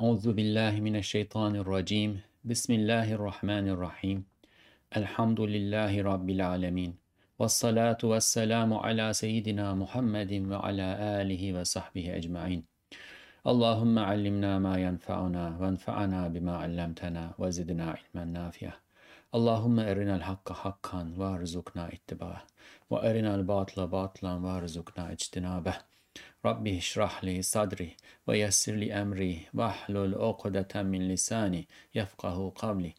Euzu billahi mineşşeytanirracim. Bismillahirrahmanirrahim. Elhamdülillahi rabbil alamin. Ves salatu vesselamu ala seyyidina Muhammedin ve ala alihi ve sahbihi ecmaîn. Allahümme allimna ma yenfa'una ve enfa'na bima allamtana ve zidna ilmen nafi'a. Allahümme erinel hakka hakkan ve arzukna ittiba'ah ve erinel batla batlan ve arzukna ictinabeh. ربي اشرح لي صدري ويسر لي أمري واحلل عقدة من لساني يفقه قولي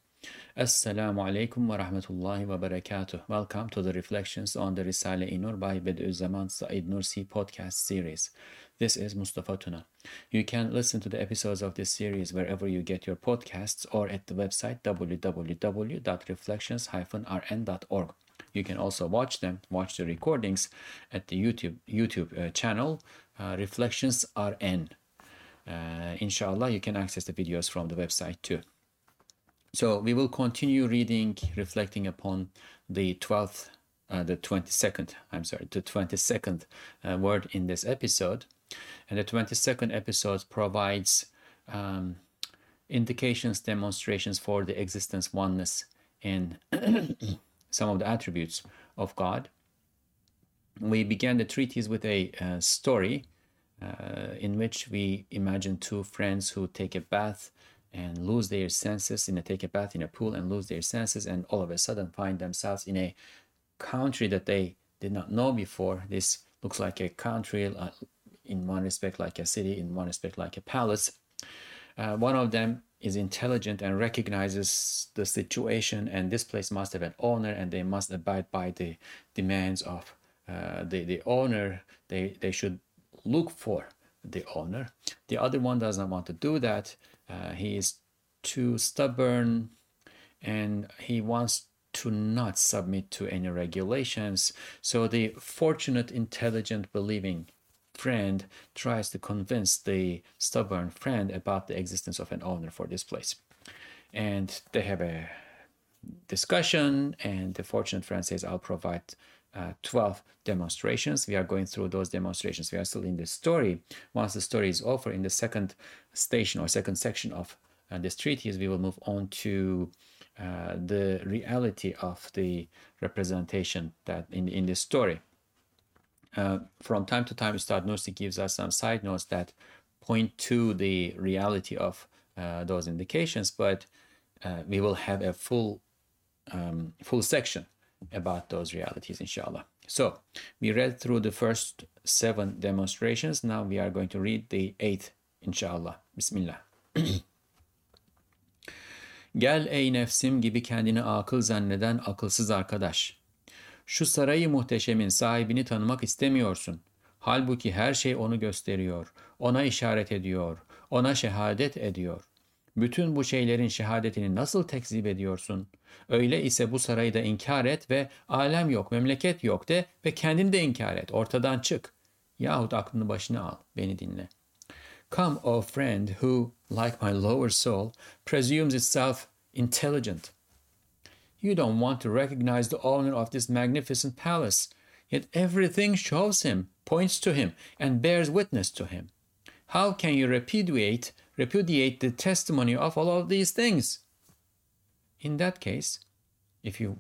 Assalamu alaikum wa rahmatullahi wa barakatuh. Welcome to the Reflections on the Risale Inur by Bediüzzaman Said Nursi podcast series. This is Mustafa Tuna. You can listen to the episodes of this series wherever you get your podcasts or at the website www.reflections-rn.org. You can also watch them, watch the recordings at the YouTube YouTube uh, channel uh, Reflections RN. Uh, inshallah, you can access the videos from the website too. So we will continue reading, reflecting upon the 12th, uh, the 22nd, I'm sorry, the 22nd uh, word in this episode. And the 22nd episode provides um, indications, demonstrations for the existence, oneness, and some of the attributes of God. We began the treatise with a uh, story uh, in which we imagine two friends who take a bath and lose their senses in a take a bath in a pool and lose their senses and all of a sudden find themselves in a country that they did not know before this looks like a country uh, in one respect like a city in one respect like a palace uh, one of them is intelligent and recognizes the situation and this place must have an owner and they must abide by the demands of uh, the, the owner they, they should look for the owner the other one does not want to do that uh, he is too stubborn and he wants to not submit to any regulations. So the fortunate, intelligent, believing friend tries to convince the stubborn friend about the existence of an owner for this place. And they have a discussion, and the fortunate friend says, I'll provide uh, 12 demonstrations. We are going through those demonstrations. We are still in the story. Once the story is over, in the second station or second section of uh, this treatise, we will move on to uh, the reality of the representation that in, in this story. Uh, from time to time, Ustad Nursi gives us some side notes that point to the reality of uh, those indications, but uh, we will have a full um, full section about those realities, inshallah. So, we read through the first seven demonstrations. Now we are going to read the eighth, inshallah. Bismillah. Gel ey nefsim gibi kendini akıl zanneden akılsız arkadaş. Şu sarayı muhteşemin sahibini tanımak istemiyorsun. Halbuki her şey onu gösteriyor, ona işaret ediyor, ona şehadet ediyor. Bütün bu şeylerin şehadetini nasıl tekzip ediyorsun? Öyle ise bu sarayı da inkar et ve alem yok, memleket yok de ve kendini de inkar et, ortadan çık. Yahut aklını başına al, beni dinle. Come, O friend, who, like my lower soul, presumes itself intelligent. You don't want to recognize the owner of this magnificent palace, yet everything shows him, points to him, and bears witness to him. How can you repudiate repudiate the testimony of all of these things. In that case, if you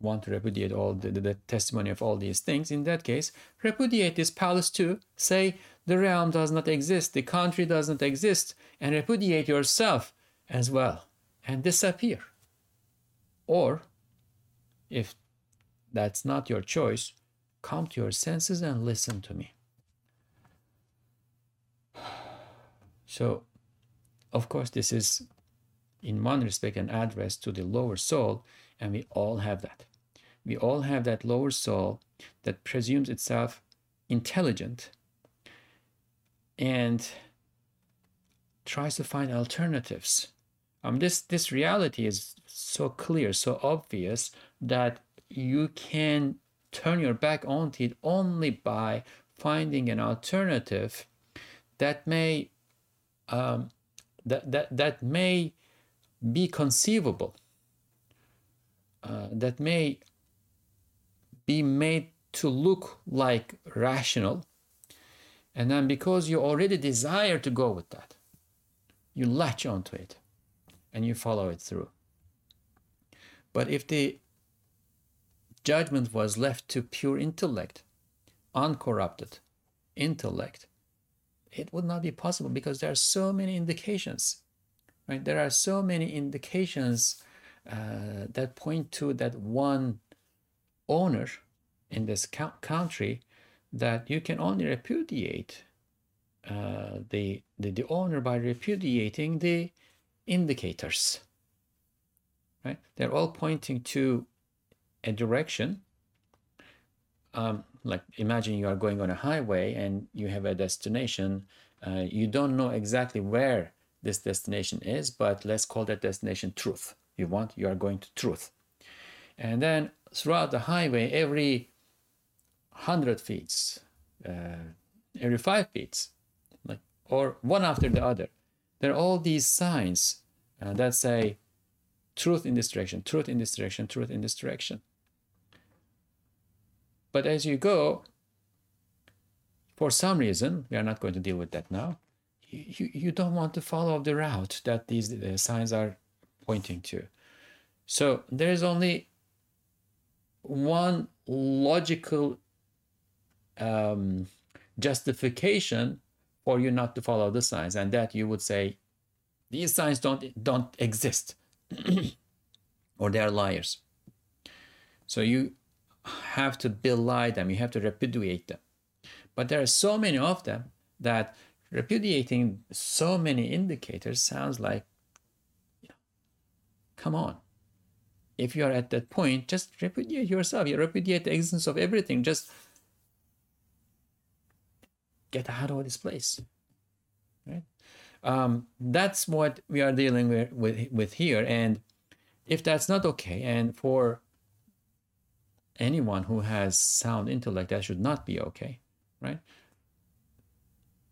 want to repudiate all the, the, the, testimony of all these things, in that case, repudiate this palace too. Say the realm does not exist, the country does not exist, and repudiate yourself as well and disappear. Or, if that's not your choice, come to your senses and listen to me. So, of course, this is in one respect an address to the lower soul, and we all have that. We all have that lower soul that presumes itself intelligent and tries to find alternatives. Um, this, this reality is so clear, so obvious that you can turn your back on it only by finding an alternative that may um, that, that, that may be conceivable, uh, that may be made to look like rational. And then because you already desire to go with that, you latch onto it and you follow it through. But if the judgment was left to pure intellect, uncorrupted intellect, it would not be possible because there are so many indications, right? There are so many indications uh, that point to that one owner in this country that you can only repudiate uh, the, the, the owner by repudiating the indicators. Right? They're all pointing to a direction. Um, like imagine you are going on a highway and you have a destination. Uh, you don't know exactly where this destination is, but let's call that destination truth. You want you are going to truth, and then throughout the highway, every hundred feet, uh, every five feet, like or one after the other, there are all these signs uh, that say truth in this direction, truth in this direction, truth in this direction. But as you go, for some reason, we are not going to deal with that now, you, you don't want to follow the route that these uh, signs are pointing to. So there is only one logical um, justification for you not to follow the signs, and that you would say these signs don't don't exist, or they are liars. So you have to belie them, you have to repudiate them. But there are so many of them that repudiating so many indicators sounds like, you know, come on. If you are at that point, just repudiate yourself. You repudiate the existence of everything. Just get out of this place. Right? Um, that's what we are dealing with, with, with here. And if that's not okay, and for anyone who has sound intellect, that should not be okay, right?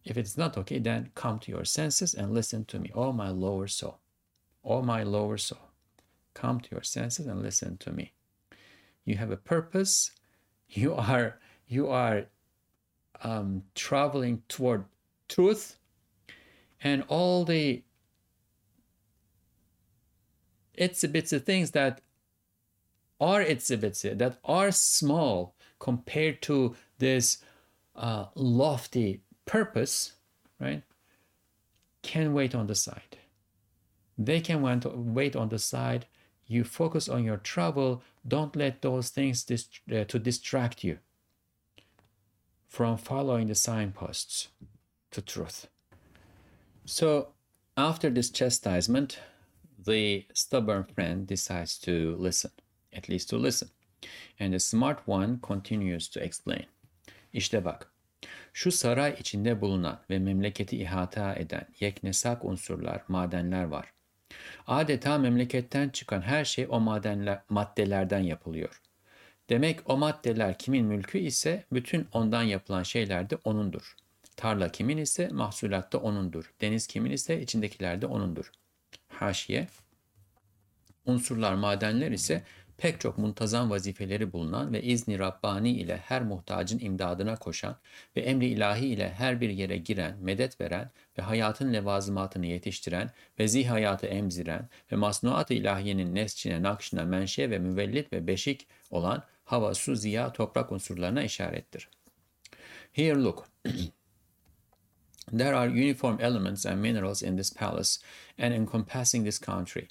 If it's not okay, then come to your senses and listen to me. Oh, my lower soul. Oh, my lower soul. Come to your senses and listen to me. You have a purpose. You are you are um, traveling toward truth, and all the itsy bitsy things that are itsy that are small compared to this uh, lofty purpose, right, can wait on the side. They can wait on the side. You focus on your travel. Don't let those things dist- uh, to distract you from following the signposts to truth. So, after this chastisement, the stubborn friend decides to listen, at least to listen. And the smart one continues to explain. İşte bak, Şu saray içinde bulunan ve memleketi ihata eden yeknesak unsurlar, madenler var. Adeta memleketten çıkan her şey o madenler, maddelerden yapılıyor. Demek o maddeler kimin mülkü ise bütün ondan yapılan şeyler de onundur. Tarla kimin ise mahsulat da onundur. Deniz kimin ise içindekiler de onundur. Haşiye Unsurlar, madenler ise pek çok muntazam vazifeleri bulunan ve izni Rabbani ile her muhtacın imdadına koşan ve emri ilahi ile her bir yere giren, medet veren ve hayatın levazımatını yetiştiren ve zih hayatı emziren ve masnuat-ı ilahiyenin nesçine, nakşına, menşe ve müvellit ve beşik olan hava, su, ziya, toprak unsurlarına işarettir. Here look. There are uniform elements and minerals in this palace and encompassing this country.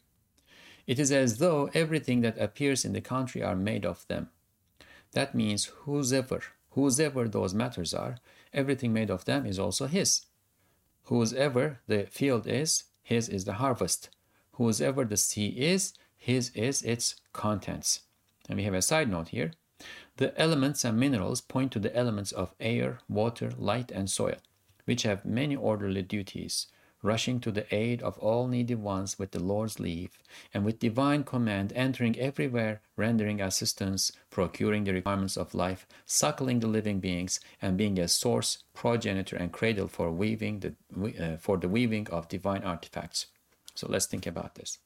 It is as though everything that appears in the country are made of them. That means whosever, whosever those matters are, everything made of them is also his. Whosever the field is, his is the harvest. Whosever the sea is, his is its contents. And we have a side note here. The elements and minerals point to the elements of air, water, light, and soil, which have many orderly duties rushing to the aid of all needy ones with the Lord's leave, and with divine command entering everywhere, rendering assistance, procuring the requirements of life, suckling the living beings, and being a source, progenitor, and cradle for weaving the uh, for the weaving of divine artifacts. So let's think about this.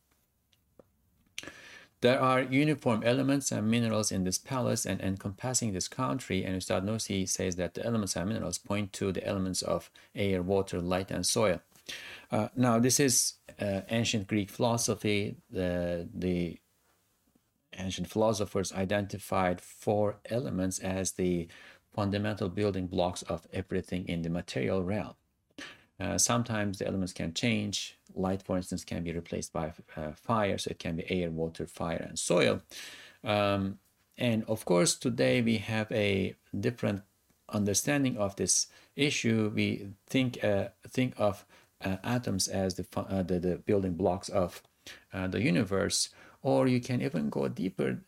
There are uniform elements and minerals in this palace and encompassing this country, and Ustad Nursi says that the elements and minerals point to the elements of air, water, light, and soil. Uh, now, this is uh, ancient Greek philosophy. The, the ancient philosophers identified four elements as the fundamental building blocks of everything in the material realm. Uh, sometimes the elements can change. Light, for instance, can be replaced by uh, fire, so it can be air, water, fire, and soil. Um, and of course, today we have a different understanding of this issue. We think uh, think of uh, atoms as the, uh, the, the building blocks of uh, the universe, or you can even go deeper,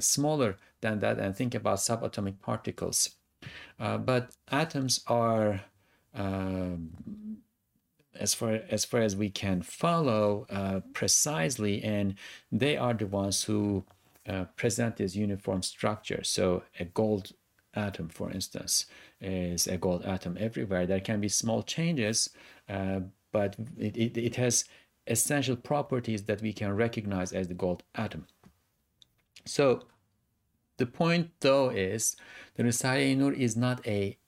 smaller than that, and think about subatomic particles. but atoms are um, as far as far as we can follow uh, precisely, and they are the ones who uh, present this uniform structure. So a gold atom, for instance, is a gold atom everywhere. There can be small changes, uh, but it, it, it has essential properties that we can recognize as the gold atom. So the point, though, is the Risale-i Nur is not a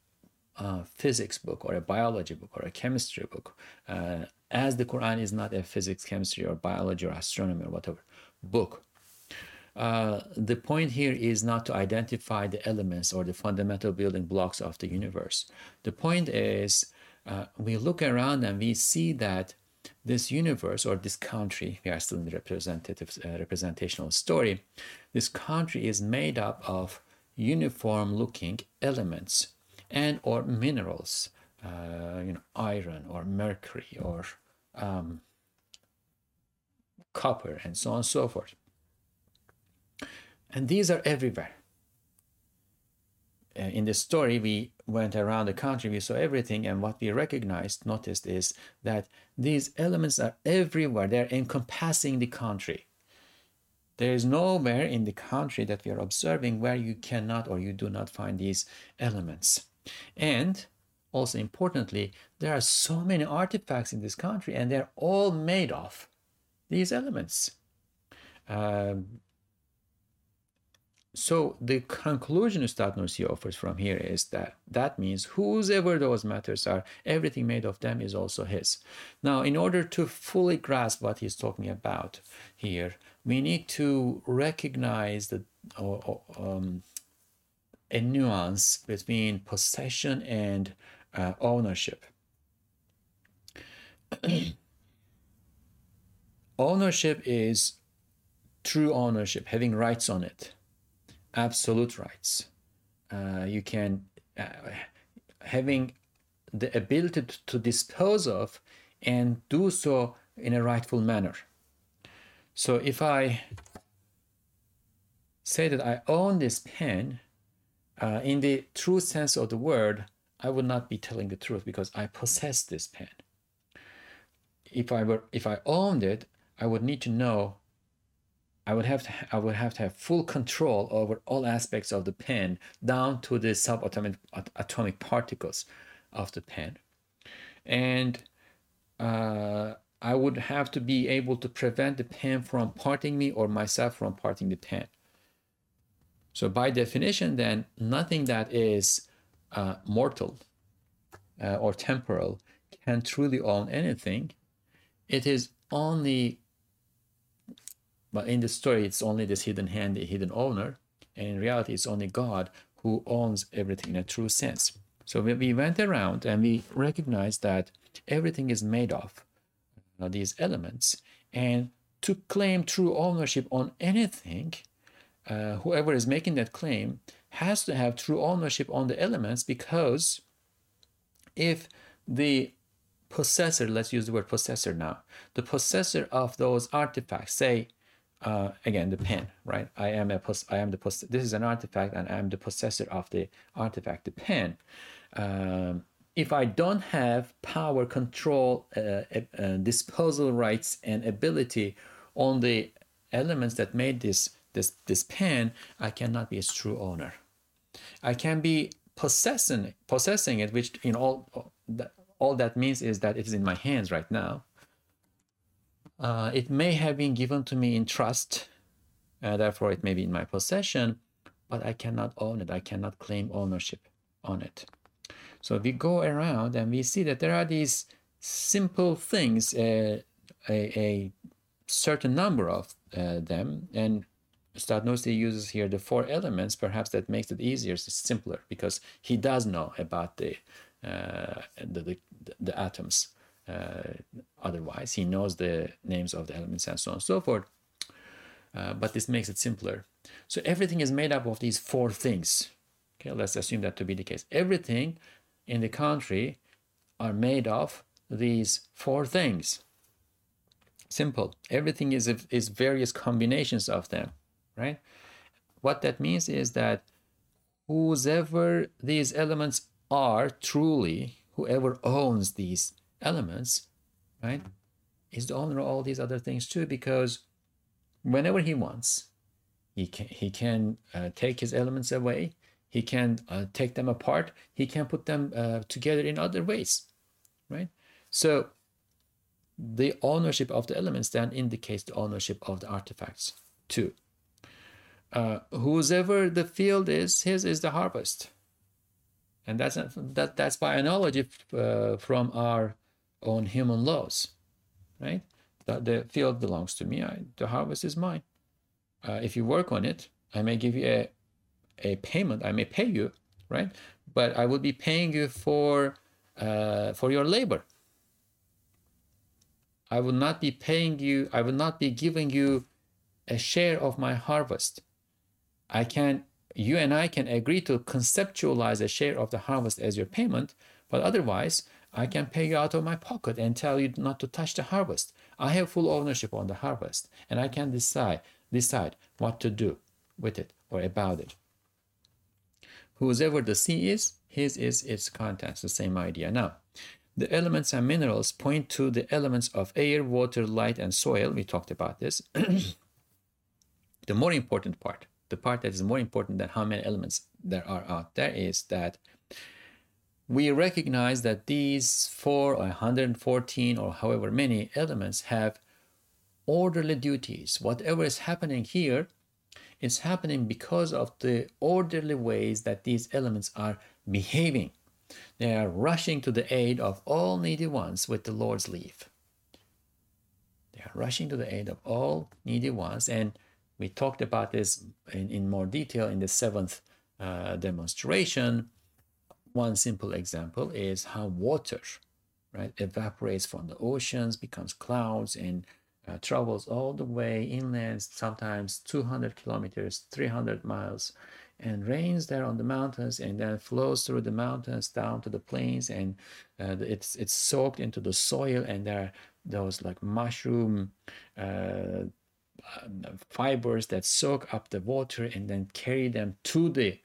a physics book or a biology book or a chemistry book, uh, as the Quran is not a physics, chemistry, or biology or astronomy or whatever book. Uh, the point here is not to identify the elements or the fundamental building blocks of the universe. The point is uh, we look around and we see that this universe or this country, we are still in the representative uh, representational story, this country is made up of uniform looking elements and or minerals, uh, you know, iron or mercury or um, copper and so on and so forth. And these are everywhere. Uh, in the story, we went around the country, we saw everything, and what we recognized, noticed, is that these elements are everywhere. They're encompassing the country. There is nowhere in the country that we are observing where you cannot or you do not find these elements. And also importantly, there are so many artifacts in this country and they're all made of these elements. Um, so the conclusion Ustad Nursi offers from here is that that means whosoever those matters are, everything made of them is also his. Now, in order to fully grasp what he's talking about here, we need to recognize that um, a nuance between possession and uh, ownership. ownership is true ownership, having rights on it, absolute rights. Uh, you can uh, having the ability to, to dispose of and do so in a rightful manner. So if I say that I own this pen, uh, in the true sense of the word, I would not be telling the truth because I possess this pen. If I were, if I owned it, I would need to know. I would have to, I would have to have full control over all aspects of the pen, down to the subatomic atomic particles of the pen, and uh, I would have to be able to prevent the pen from parting me or myself from parting the pen. So by definition, then nothing that is uh, mortal uh, or temporal can truly own anything. It is only, but in the story, it's only this hidden hand, the hidden owner. And in reality, it's only God who owns everything in a true sense. So we went around and we recognized that everything is made of uh, these elements. And to claim true ownership on anything uh, whoever is making that claim has to have true ownership on the elements because if the possessor, let's use the word possessor now, the possessor of those artifacts, say, uh, again, the pen, right? I am a pos- I am the pos- this is an artifact, and I am the possessor of the artifact, the pen. Um, if I don't have power, control, uh, uh, disposal rights, and ability on the elements that made this this this pen, I cannot be its true owner. I can be possessing possessing it, which in all all that means is that it is in my hands right now. Uh, it may have been given to me in trust, uh, therefore it may be in my possession, but I cannot own it. I cannot claim ownership on it. So we go around and we see that there are these simple things, uh, a, a certain number of uh, them, and Ustad Nursi uses here the four elements. Perhaps that makes it easier, it's simpler, because he does know about the uh, the, the, the, atoms. Uh, otherwise, he knows the names of the elements and so on and so forth. Uh, but this makes it simpler. So everything is made up of these four things. Okay, let's assume that to be the case. Everything in the country are made of these four things. Simple. Everything is is various combinations of them, right? What that means is that whoever these elements are truly, whoever owns these elements, right, is the owner of all these other things too, because whenever he wants, he can he can uh, take his elements away. He can uh, take them apart. He can put them uh, together in other ways, right? So the ownership of the elements then indicates the ownership of the artifacts too. Uh, whoever the field is, his is the harvest, and that's that that's by analogy uh, from our own human laws, right? The, the field belongs to me. I, the harvest is mine. Uh, if you work on it, I may give you a a payment. I may pay you, right? But I will be paying you for uh, for your labor I will not be paying you, I will not be giving you a share of my harvest. I can, you and I can agree to conceptualize a share of the harvest as your payment, but otherwise, I can pay you out of my pocket and tell you not to touch the harvest. I have full ownership on the harvest, and I can decide decide what to do with it or about it. Whoever the sea is, his is its contents. The same idea. Now, the elements and minerals point to the elements of air, water, light, and soil. We talked about this. the more important part, the part that is more important than how many elements there are out there, is that we recognize that these four or 114 or however many elements have orderly duties. Whatever is happening here is happening because of the orderly ways that these elements are behaving. They are rushing to the aid of all needy ones with the Lord's leave. They are rushing to the aid of all needy ones. And we talked about this in, in more detail in the seventh uh, demonstration. One simple example is how water right, evaporates from the oceans, becomes clouds, and uh, travels all the way inland, sometimes 200 kilometers, 300 miles, and rains there on the mountains and then flows through the mountains down to the plains and uh, it's it's soaked into the soil and there are those like mushroom uh, fibers that soak up the water and then carry them to the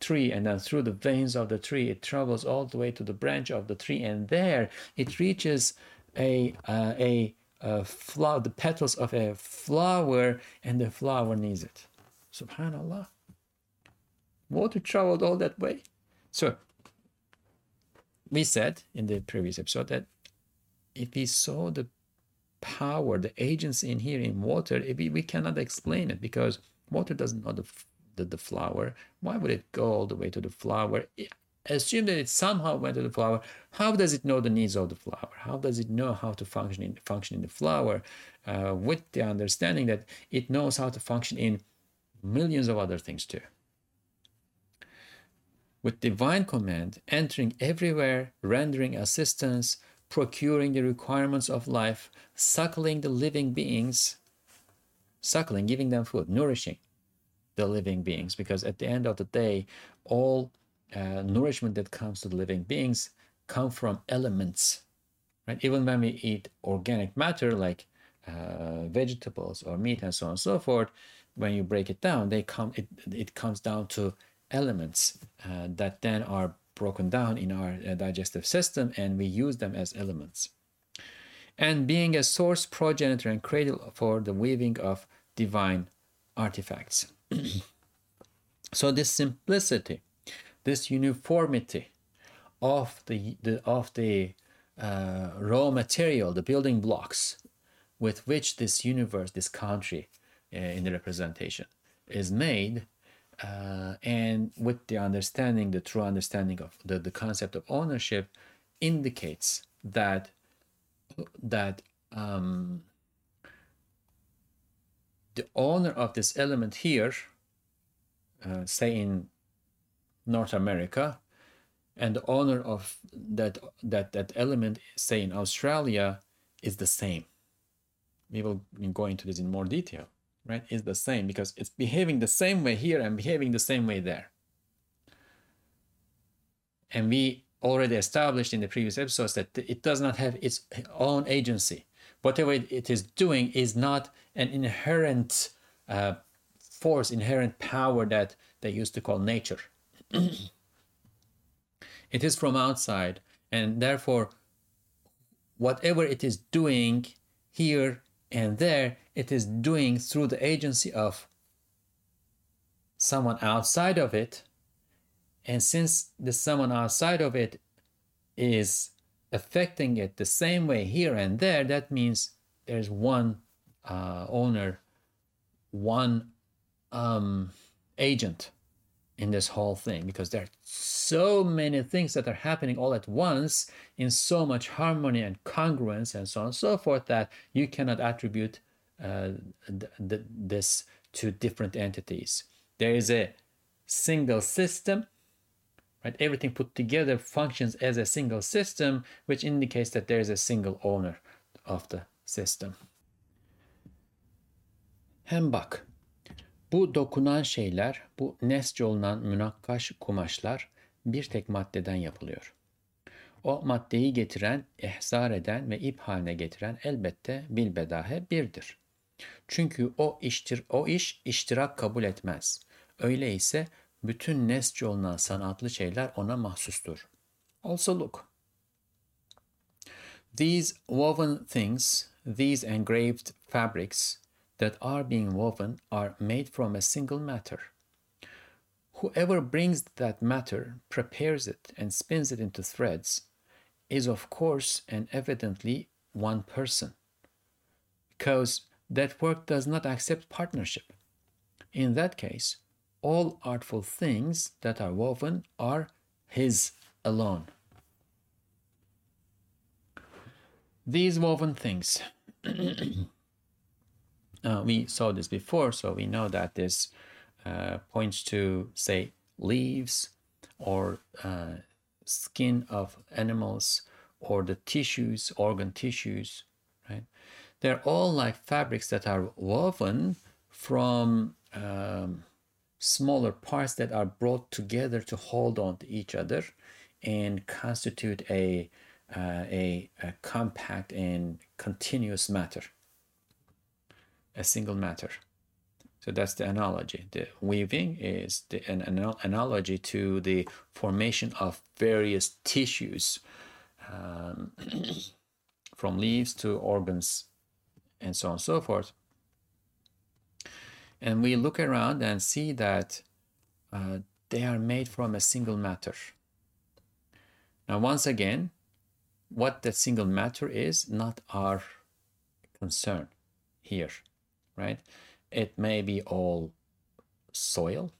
tree. And then through the veins of the tree it travels all the way to the branch of the tree. And there it reaches a uh, a, a flower the petals of a flower and the flower needs it. Subhanallah. Water traveled all that way. So we said in the previous episode that if we saw the power, the agency in here in water, we, we cannot explain it because water doesn't know the, the, the flower. Why would it go all the way to the flower? assume that it somehow went to the flower. How does it know the needs of the flower? How does it know how to function in function in the flower? Uh, with the understanding that it knows how to function in millions of other things too with divine command, entering everywhere, rendering assistance, procuring the requirements of life, suckling the living beings, suckling, giving them food, nourishing the living beings, because at the end of the day, all uh, nourishment that comes to the living beings come from elements, right? Even when we eat organic matter like uh, vegetables or meat and so on and so forth, when you break it down, they come. It it comes down to elements uh, that then are broken down in our uh, digestive system and we use them as elements. And being a source, progenitor, and cradle for the weaving of divine artifacts. so, this simplicity, this uniformity of the, the of the uh, raw material, the building blocks with which this universe, this country uh, in the representation is made, uh, and with the understanding, the true understanding of the, the concept of ownership indicates that that um, the owner of this element here, uh, say in North America, and the owner of that that that element, say in Australia, is the same. We will go into this in more detail, right? Is the same because it's behaving the same way here and behaving the same way there. And we already established in the previous episodes that it does not have its own agency. Whatever it is doing is not an inherent uh, force, inherent power that they used to call nature. it is from outside, and therefore, whatever it is doing here and there, it is doing through the agency of someone outside of it. And since the someone outside of it is affecting it the same way here and there, that means there's one uh, owner, one um, agent in this whole thing because there are so many things that are happening all at once in so much harmony and congruence and so on and so forth that you cannot attribute uh, th- th- this to different entities. There is a single system right? Everything put together functions as a single system, which indicates that there is a single owner of the system. Hem bak, bu dokunan şeyler, bu nesce olunan münakkaş kumaşlar bir tek maddeden yapılıyor. O maddeyi getiren, ihzar eden ve ip haline getiren elbette bilbedahe birdir. Çünkü o iştir, o iş iştirak kabul etmez. Öyleyse bütün nesçi olunan sanatlı şeyler ona mahsustur. Also look. These woven things, these engraved fabrics that are being woven are made from a single matter. Whoever brings that matter, prepares it, and spins it into threads is, of course and evidently, one person. Because that work does not accept partnership. In that case, all artful things that are woven are his alone. These woven things, uh, we saw this before, so we know that this uh, points to, say, leaves or uh, skin of animals or the tissues, organ tissues, right? They're all like fabrics that are woven from um, smaller parts that are brought together to hold on to each other and constitute a, uh, a, a, compact and continuous matter, a single matter. So that's the analogy. The weaving is the, an, an analogy to the formation of various tissues um, from leaves to organs and so on and so forth and we look around and see that uh, they are made from a single matter. Now, once again, what that single matter is not our concern here, right? It may be all soil,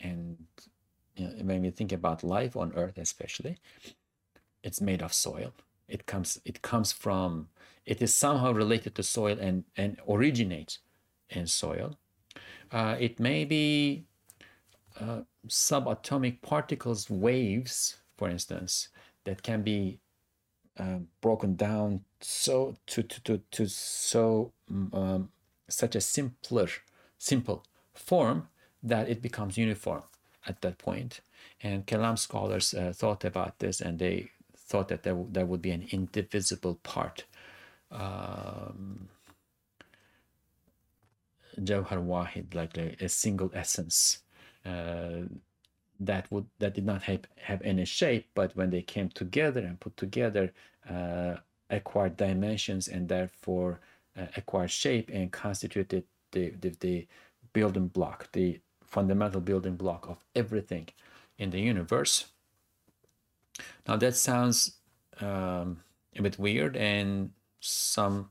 and you know, when we think about life on Earth, especially, it's made of soil. It comes, it comes from, it is somehow related to soil and and originates in soil. Uh, it may be uh, subatomic particles, waves, for instance, that can be uh, broken down so to to to, to so um, such a simpler simple form that it becomes uniform at that point. And Kalam scholars uh, thought about this, and they thought that there, w- there would be an indivisible part. Um, Jawhar Wahid, like a, single essence uh, that would that did not have, have any shape, but when they came together and put together, uh, acquired dimensions and therefore acquired shape and constituted the, the, the building block, the fundamental building block of everything in the universe. Now that sounds um, a bit weird, and some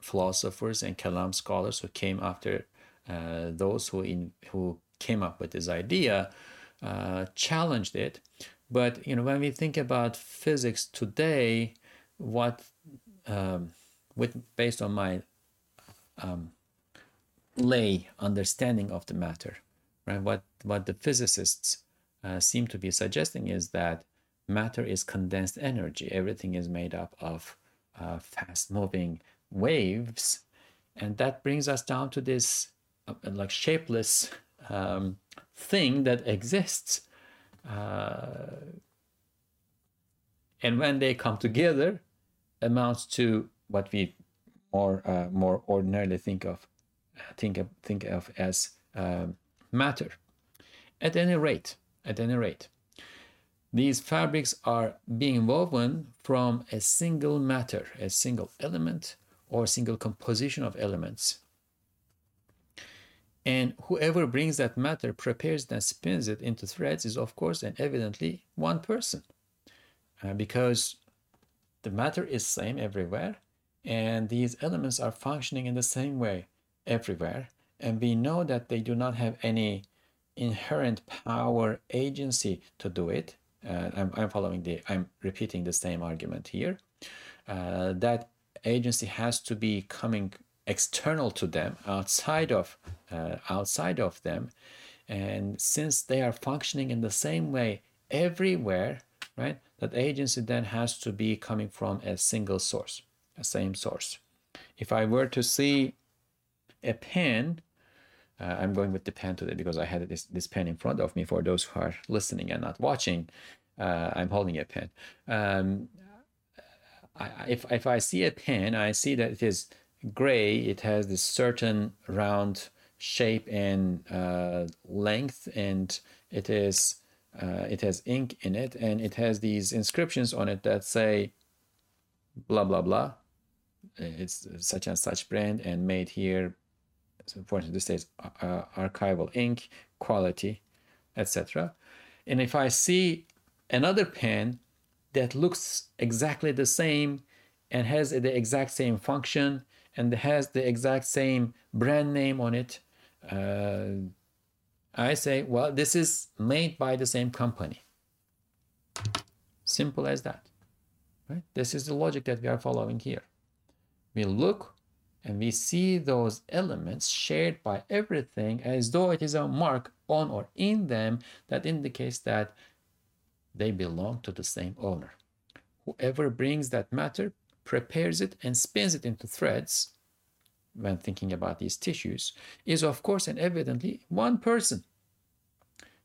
philosophers and Kalam scholars who came after uh, those who in who came up with this idea uh, challenged it. But you know, when we think about physics today, what um, with based on my um, lay understanding of the matter, right? What what the physicists uh, seem to be suggesting is that matter is condensed energy. Everything is made up of uh, fast-moving waves, and that brings us down to this uh, like shapeless um, thing that exists. Uh, and when they come together, amounts to what we more uh, more ordinarily think of think of, think of as um, matter. At any rate, at any rate, these fabrics are being woven from a single matter, a single element, or single composition of elements. And whoever brings that matter, prepares and spins it into threads is, of course, and evidently one person. Uh, because the matter is same everywhere, and these elements are functioning in the same way everywhere. And we know that they do not have any inherent power agency to do it. Uh, I'm, I'm, following the, I'm repeating the same argument here. Uh, that agency has to be coming external to them, outside of, uh, outside of them. And since they are functioning in the same way everywhere, right, that agency then has to be coming from a single source, same source. If I were to see a pen. Uh, I'm going with the pen today because I had this, this pen in front of me for those who are listening and not watching. Uh, I'm holding a pen. Um, I, if, if I see a pen, I see that it is gray. It has this certain round shape and uh, length, and it is uh, it has ink in it, and it has these inscriptions on it that say blah blah blah. It's such and such brand and made here for instance, this says uh, archival ink, quality, etc. And if I see another pen that looks exactly the same and has the exact same function and has the exact same brand name on it, uh, I say, well, this is made by the same company. Simple as that. Right? This is the logic that we are following here. We look and we see those elements shared by everything as though it is a mark on or in them that indicates that they belong to the same owner. Whoever brings that matter prepares it and spins it into threads when thinking about these tissues is of course and evidently one person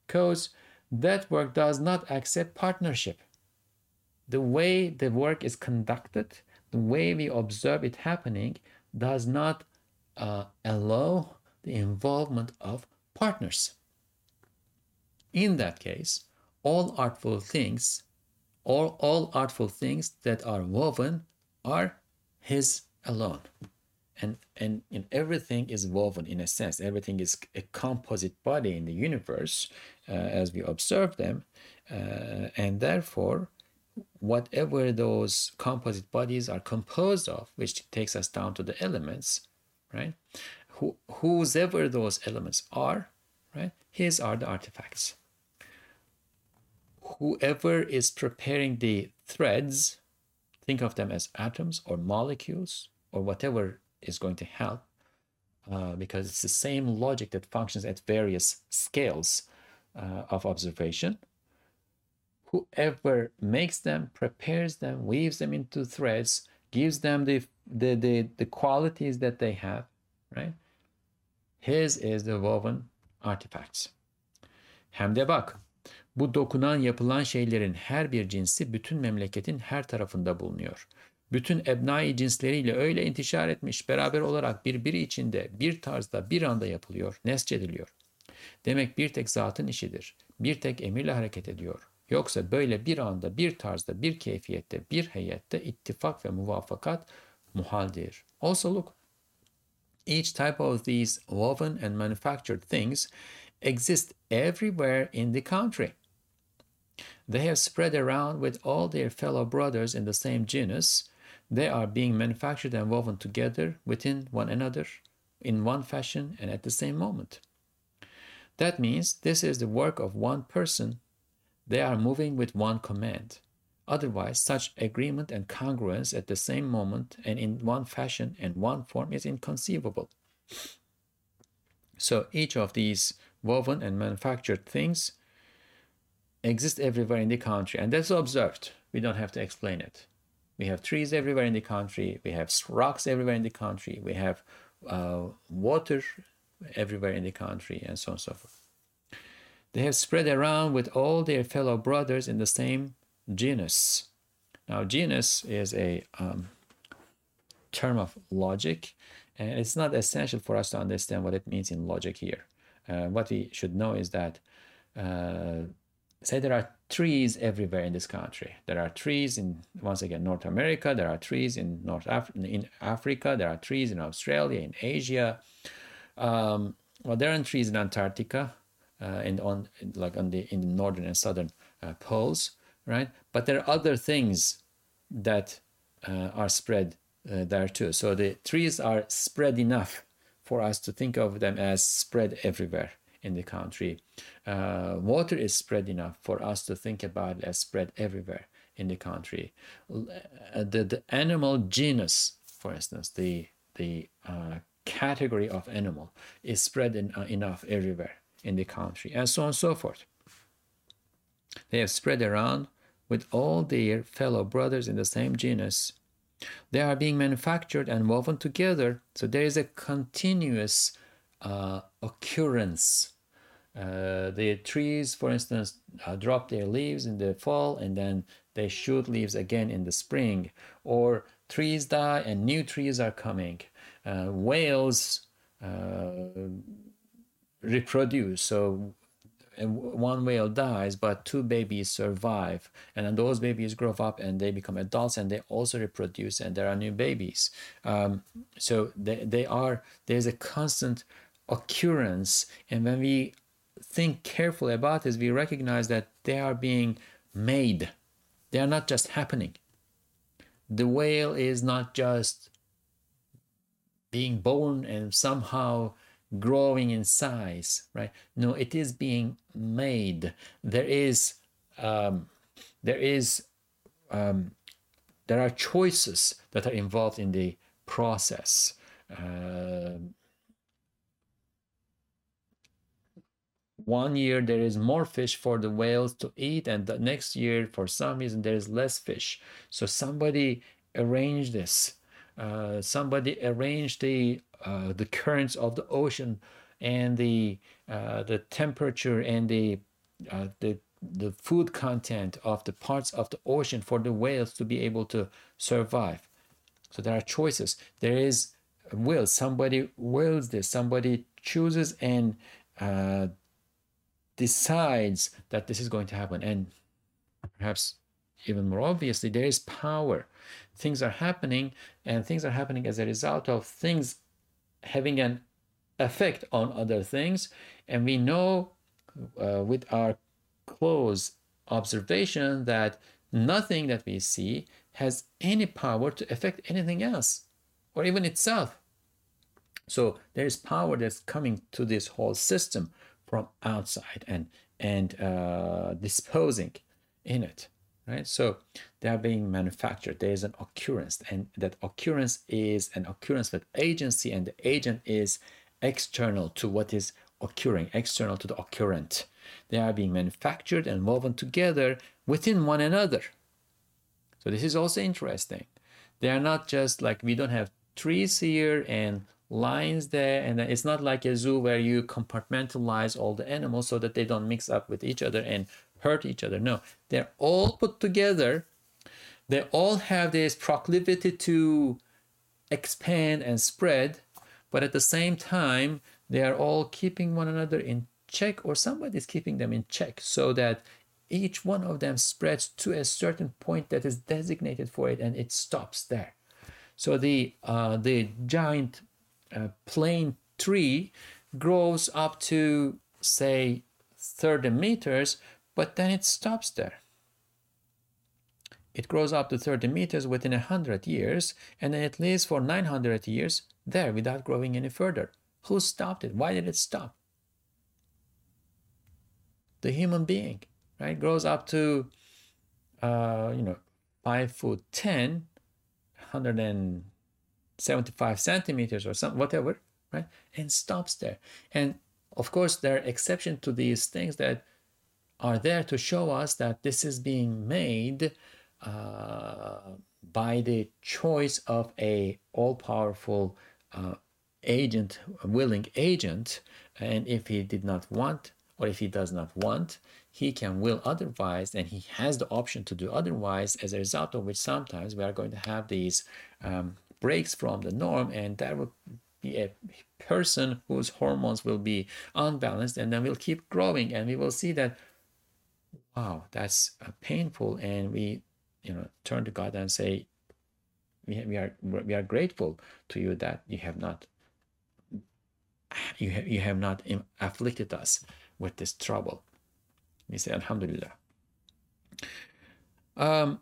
because that work does not accept partnership the way the work is conducted the way we observe it happening does not uh, allow the involvement of partners. In that case, all artful things, all, all artful things that are woven are his alone. And, and, and everything is woven in a sense. Everything is a composite body in the universe uh, as we observe them. Uh, and therefore, whatever those composite bodies are composed of, which takes us down to the elements, right? Who, whosever those elements are, right? His are the artifacts. Whoever is preparing the threads, think of them as atoms or molecules or whatever is going to help, uh, because it's the same logic that functions at various scales uh, of observation whoever makes them, prepares them, weaves them into threads, gives them the, the, the, the qualities that they have, right? His is the woven artifacts. Hem de bak, bu dokunan yapılan şeylerin her bir cinsi bütün memleketin her tarafında bulunuyor. Bütün ebnai cinsleriyle öyle intişar etmiş, beraber olarak birbiri içinde, bir tarzda, bir anda yapılıyor, nesçediliyor. Demek bir tek zatın işidir. Bir tek emirle hareket ediyor. Yoksa böyle bir anda, bir tarzda, bir keyfiyette, bir heyette ittifak ve muvafakat muhaldir. Also look, each type of these woven and manufactured things exist everywhere in the country. They have spread around with all their fellow brothers in the same genus. They are being manufactured and woven together within one another in one fashion and at the same moment. That means this is the work of one person they are moving with one command. Otherwise, such agreement and congruence at the same moment and in one fashion and one form is inconceivable. So each of these woven and manufactured things exist everywhere in the country, and that's observed. We don't have to explain it. We have trees everywhere in the country. We have rocks everywhere in the country. We have uh, water everywhere in the country, and so on and so forth. They have spread around with all their fellow brothers in the same genus. Now, genus is a um, term of logic, and it's not essential for us to understand what it means in logic here. Uh, what we should know is that, uh, say, there are trees everywhere in this country. There are trees in, once again, North America. There are trees in North Af- in Africa. There are trees in Australia, in Asia. Um, well, there are trees in Antarctica, and on like on the in the northern and southern uh, poles right? But there are other things that uh, are spread uh, there too. So the trees are spread enough for us to think of them as spread everywhere in the country. Uh, water is spread enough for us to think about as spread everywhere in the country. Uh, the, the animal genus, for instance, the, the uh, category of animal is spread in, uh, enough everywhere in the country, and so on and so forth. They have spread around with all their fellow brothers in the same genus. They are being manufactured and woven together, so there is a continuous uh, occurrence. Uh, the trees, for instance, uh, drop their leaves in the fall and then they shoot leaves again in the spring. Or trees die and new trees are coming. Uh, whales uh, reproduce, so one whale dies, but two babies survive, and then those babies grow up and they become adults and they also reproduce, and there are new babies. Um, so they, they are there's a constant occurrence, and when we think carefully about this, we recognize that they are being made. They are not just happening. The whale is not just being born and somehow growing in size, right? No, it is being made. There is, um, there is, um, there are choices that are involved in the process. Uh, one year there is more fish for the whales to eat, and the next year, for some reason, there is less fish. So somebody arranged this. Uh, somebody arranged the uh, the currents of the ocean and the uh, the temperature and the uh, the the food content of the parts of the ocean for the whales to be able to survive. So there are choices. There is will. Somebody wills this. Somebody chooses and uh, decides that this is going to happen. And perhaps even more obviously, there is power. Things are happening, and things are happening as a result of things having an effect on other things. And we know uh, with our close observation that nothing that we see has any power to affect anything else or even itself. So there is power that's coming to this whole system from outside and and uh, disposing in it right? So they are being manufactured. There is an occurrence, and that occurrence is an occurrence with agency, and the agent is external to what is occurring, external to the occurrent. They are being manufactured and woven together within one another. So this is also interesting. They are not just like we don't have trees here and lines there and it's not like a zoo where you compartmentalize all the animals so that they don't mix up with each other and hurt each other. No, they're all put together. They all have this proclivity to expand and spread, but at the same time, they are all keeping one another in check, or somebody is keeping them in check so that each one of them spreads to a certain point that is designated for it and it stops there. So the, uh, the giant uh, plane tree grows up to, say, 30 meters, but then it stops there. It grows up to 30 meters within 100 years, and then it lives for 900 years there without growing any further. Who stopped it? Why did it stop? The human being, right, grows up to uh, you know, five foot 10, 175 centimeters or something, whatever, right? And stops there. And of course, there are exceptions to these things that are there to show us that this is being made uh, by the choice of a all-powerful uh, agent, willing agent, and if he did not want or if he does not want, he can will otherwise, and he has the option to do otherwise, as a result of which sometimes we are going to have these um, breaks from the norm, and that will be a person whose hormones will be unbalanced, and then we'll keep growing, and we will see that, wow, that's uh, painful, and we, you know, turn to God and say, we, we are we are grateful to you that you have not you have, you have not afflicted us with this trouble. We say Alhamdulillah. Um,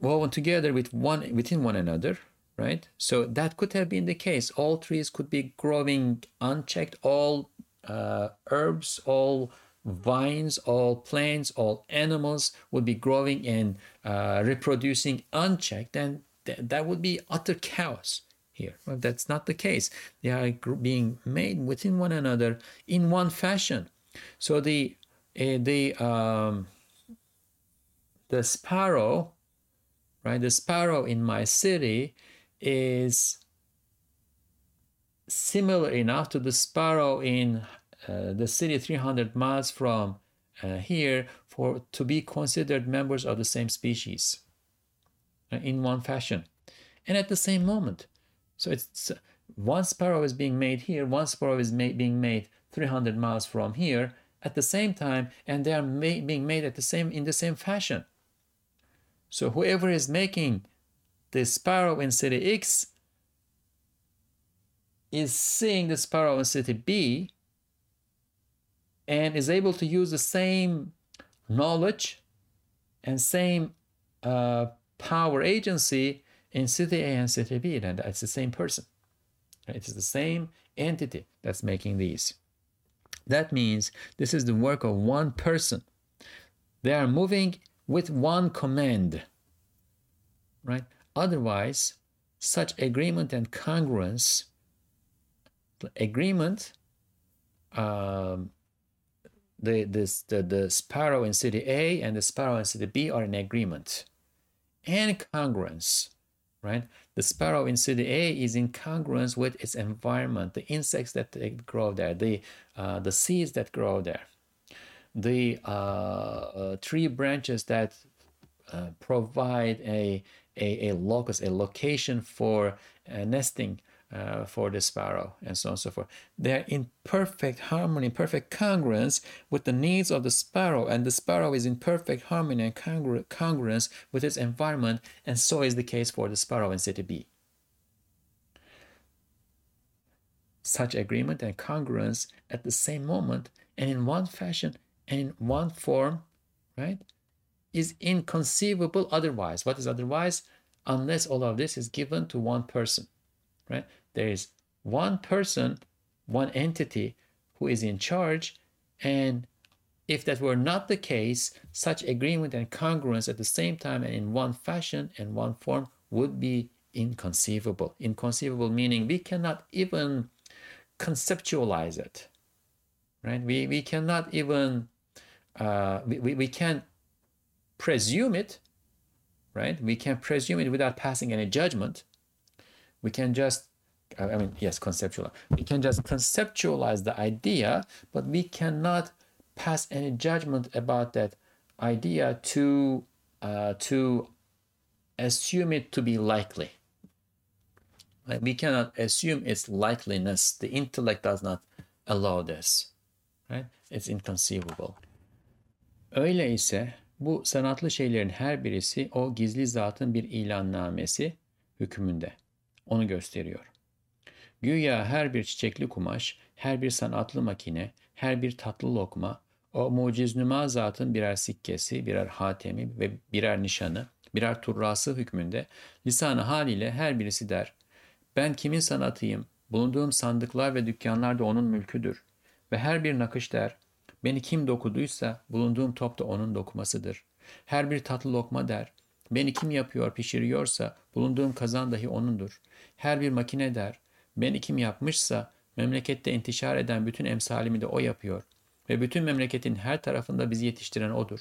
woven together with one within one another, right? So that could have been the case. All trees could be growing unchecked. All uh, herbs, all vines, all plants, all animals would be growing and uh, reproducing unchecked, and th- that would be utter chaos here. Well, that's not the case. They are being made within one another in one fashion. So the uh, the um, the sparrow, right? The sparrow in my city is similar enough to the sparrow in Uh, the city 300 miles from uh, here for to be considered members of the same species uh, in one fashion and at the same moment so it's uh, one sparrow is being made here, one sparrow is being made 300 miles from here at the same time, and they are ma- being made at the same in the same fashion. So whoever is making the sparrow in city X is seeing the sparrow in city B and is able to use the same knowledge and same uh, power agency in city A and city B, then it's the same person. It is the same entity that's making these. That means this is the work of one person. They are moving with one command, right? Otherwise, such agreement and congruence, agreement, um, the, this, the, the sparrow in city A and the sparrow in city B are in agreement. And congruence, right? The sparrow in city A is in congruence with its environment, the insects that grow there, the, uh, the seeds that grow there, the uh, uh, tree branches that uh, provide a, a, a locus, a location for uh, nesting uh, for the sparrow, and so on and so forth. They're in perfect harmony, perfect congruence with the needs of the sparrow, and the sparrow is in perfect harmony and congru- congruence with its environment, and so is the case for the sparrow in city B. Such agreement and congruence at the same moment and in one fashion and in one form, right, is inconceivable otherwise. What is otherwise? Unless all of this is given to one person, right? There is one person, one entity who is in charge. And if that were not the case, such agreement and congruence at the same time and in one fashion and one form would be inconceivable. Inconceivable meaning we cannot even conceptualize it, right? We, we cannot even, uh, we, we, we can't presume it, right? We can presume it without passing any judgment. We can just I mean, yes, conceptual. We can just conceptualize the idea, but we cannot pass any judgment about that idea to uh, to assume it to be likely. Like we cannot assume its likeliness. The intellect does not allow this. Right? It's inconceivable. Öyleyse bu sanatlı şeylerin her birisi o gizli zatın bir ilannamesi hükmünde. Onu gösteriyor. Güya her bir çiçekli kumaş, her bir sanatlı makine, her bir tatlı lokma, o muciznüma zatın birer sikkesi, birer hatemi ve birer nişanı, birer turrası hükmünde lisanı haliyle her birisi der. Ben kimin sanatıyım, bulunduğum sandıklar ve dükkanlar da onun mülküdür. Ve her bir nakış der, beni kim dokuduysa bulunduğum top da onun dokumasıdır. Her bir tatlı lokma der. Beni kim yapıyor, pişiriyorsa bulunduğum kazan dahi onundur. Her bir makine der. Beni kim yapmışsa memlekette intişar eden bütün emsalimi de o yapıyor. Ve bütün memleketin her tarafında bizi yetiştiren odur.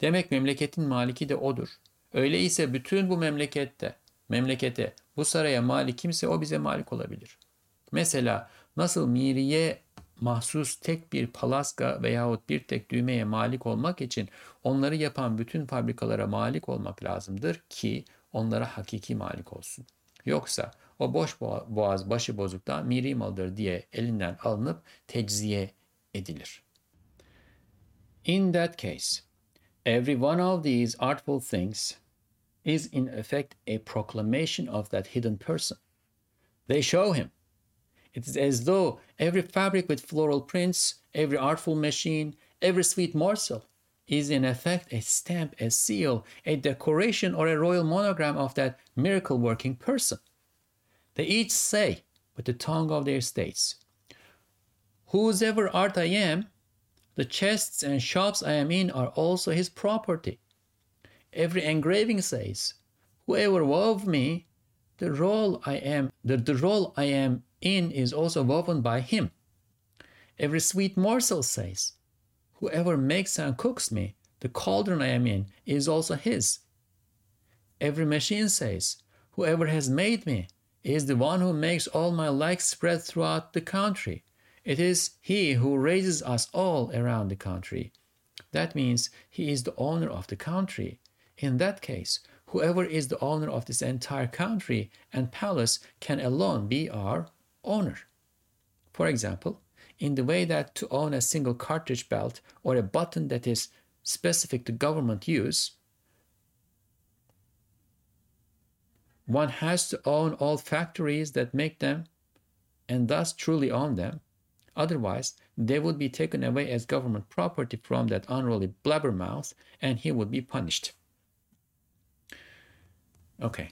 Demek memleketin maliki de odur. Öyleyse bütün bu memlekette, memlekete, bu saraya malik kimse o bize malik olabilir. Mesela nasıl miriye mahsus tek bir palaska veyahut bir tek düğmeye malik olmak için onları yapan bütün fabrikalara malik olmak lazımdır ki onlara hakiki malik olsun. Yoksa o boş boğaz başı bozukta miri diye elinden alınıp tecziye edilir. In that case, every one of these artful things is in effect a proclamation of that hidden person. They show him It is as though every fabric with floral prints, every artful machine, every sweet morsel is in effect a stamp, a seal, a decoration, or a royal monogram of that miracle working person. They each say, with the tongue of their states, Whosever art I am, the chests and shops I am in are also his property. Every engraving says, Whoever wove me, the roll I am, the, the roll I am in is also woven by him. Every sweet morsel says, Whoever makes and cooks me, the cauldron I am in is also his. Every machine says, Whoever has made me is the one who makes all my like spread throughout the country. It is he who raises us all around the country. That means he is the owner of the country. In that case, whoever is the owner of this entire country and palace can alone be our owner. For example, in the way that to own a single cartridge belt or a button that is specific to government use, one has to own all factories that make them and thus truly own them. Otherwise, they would be taken away as government property from that unruly blabbermouth and he would be punished. Okay,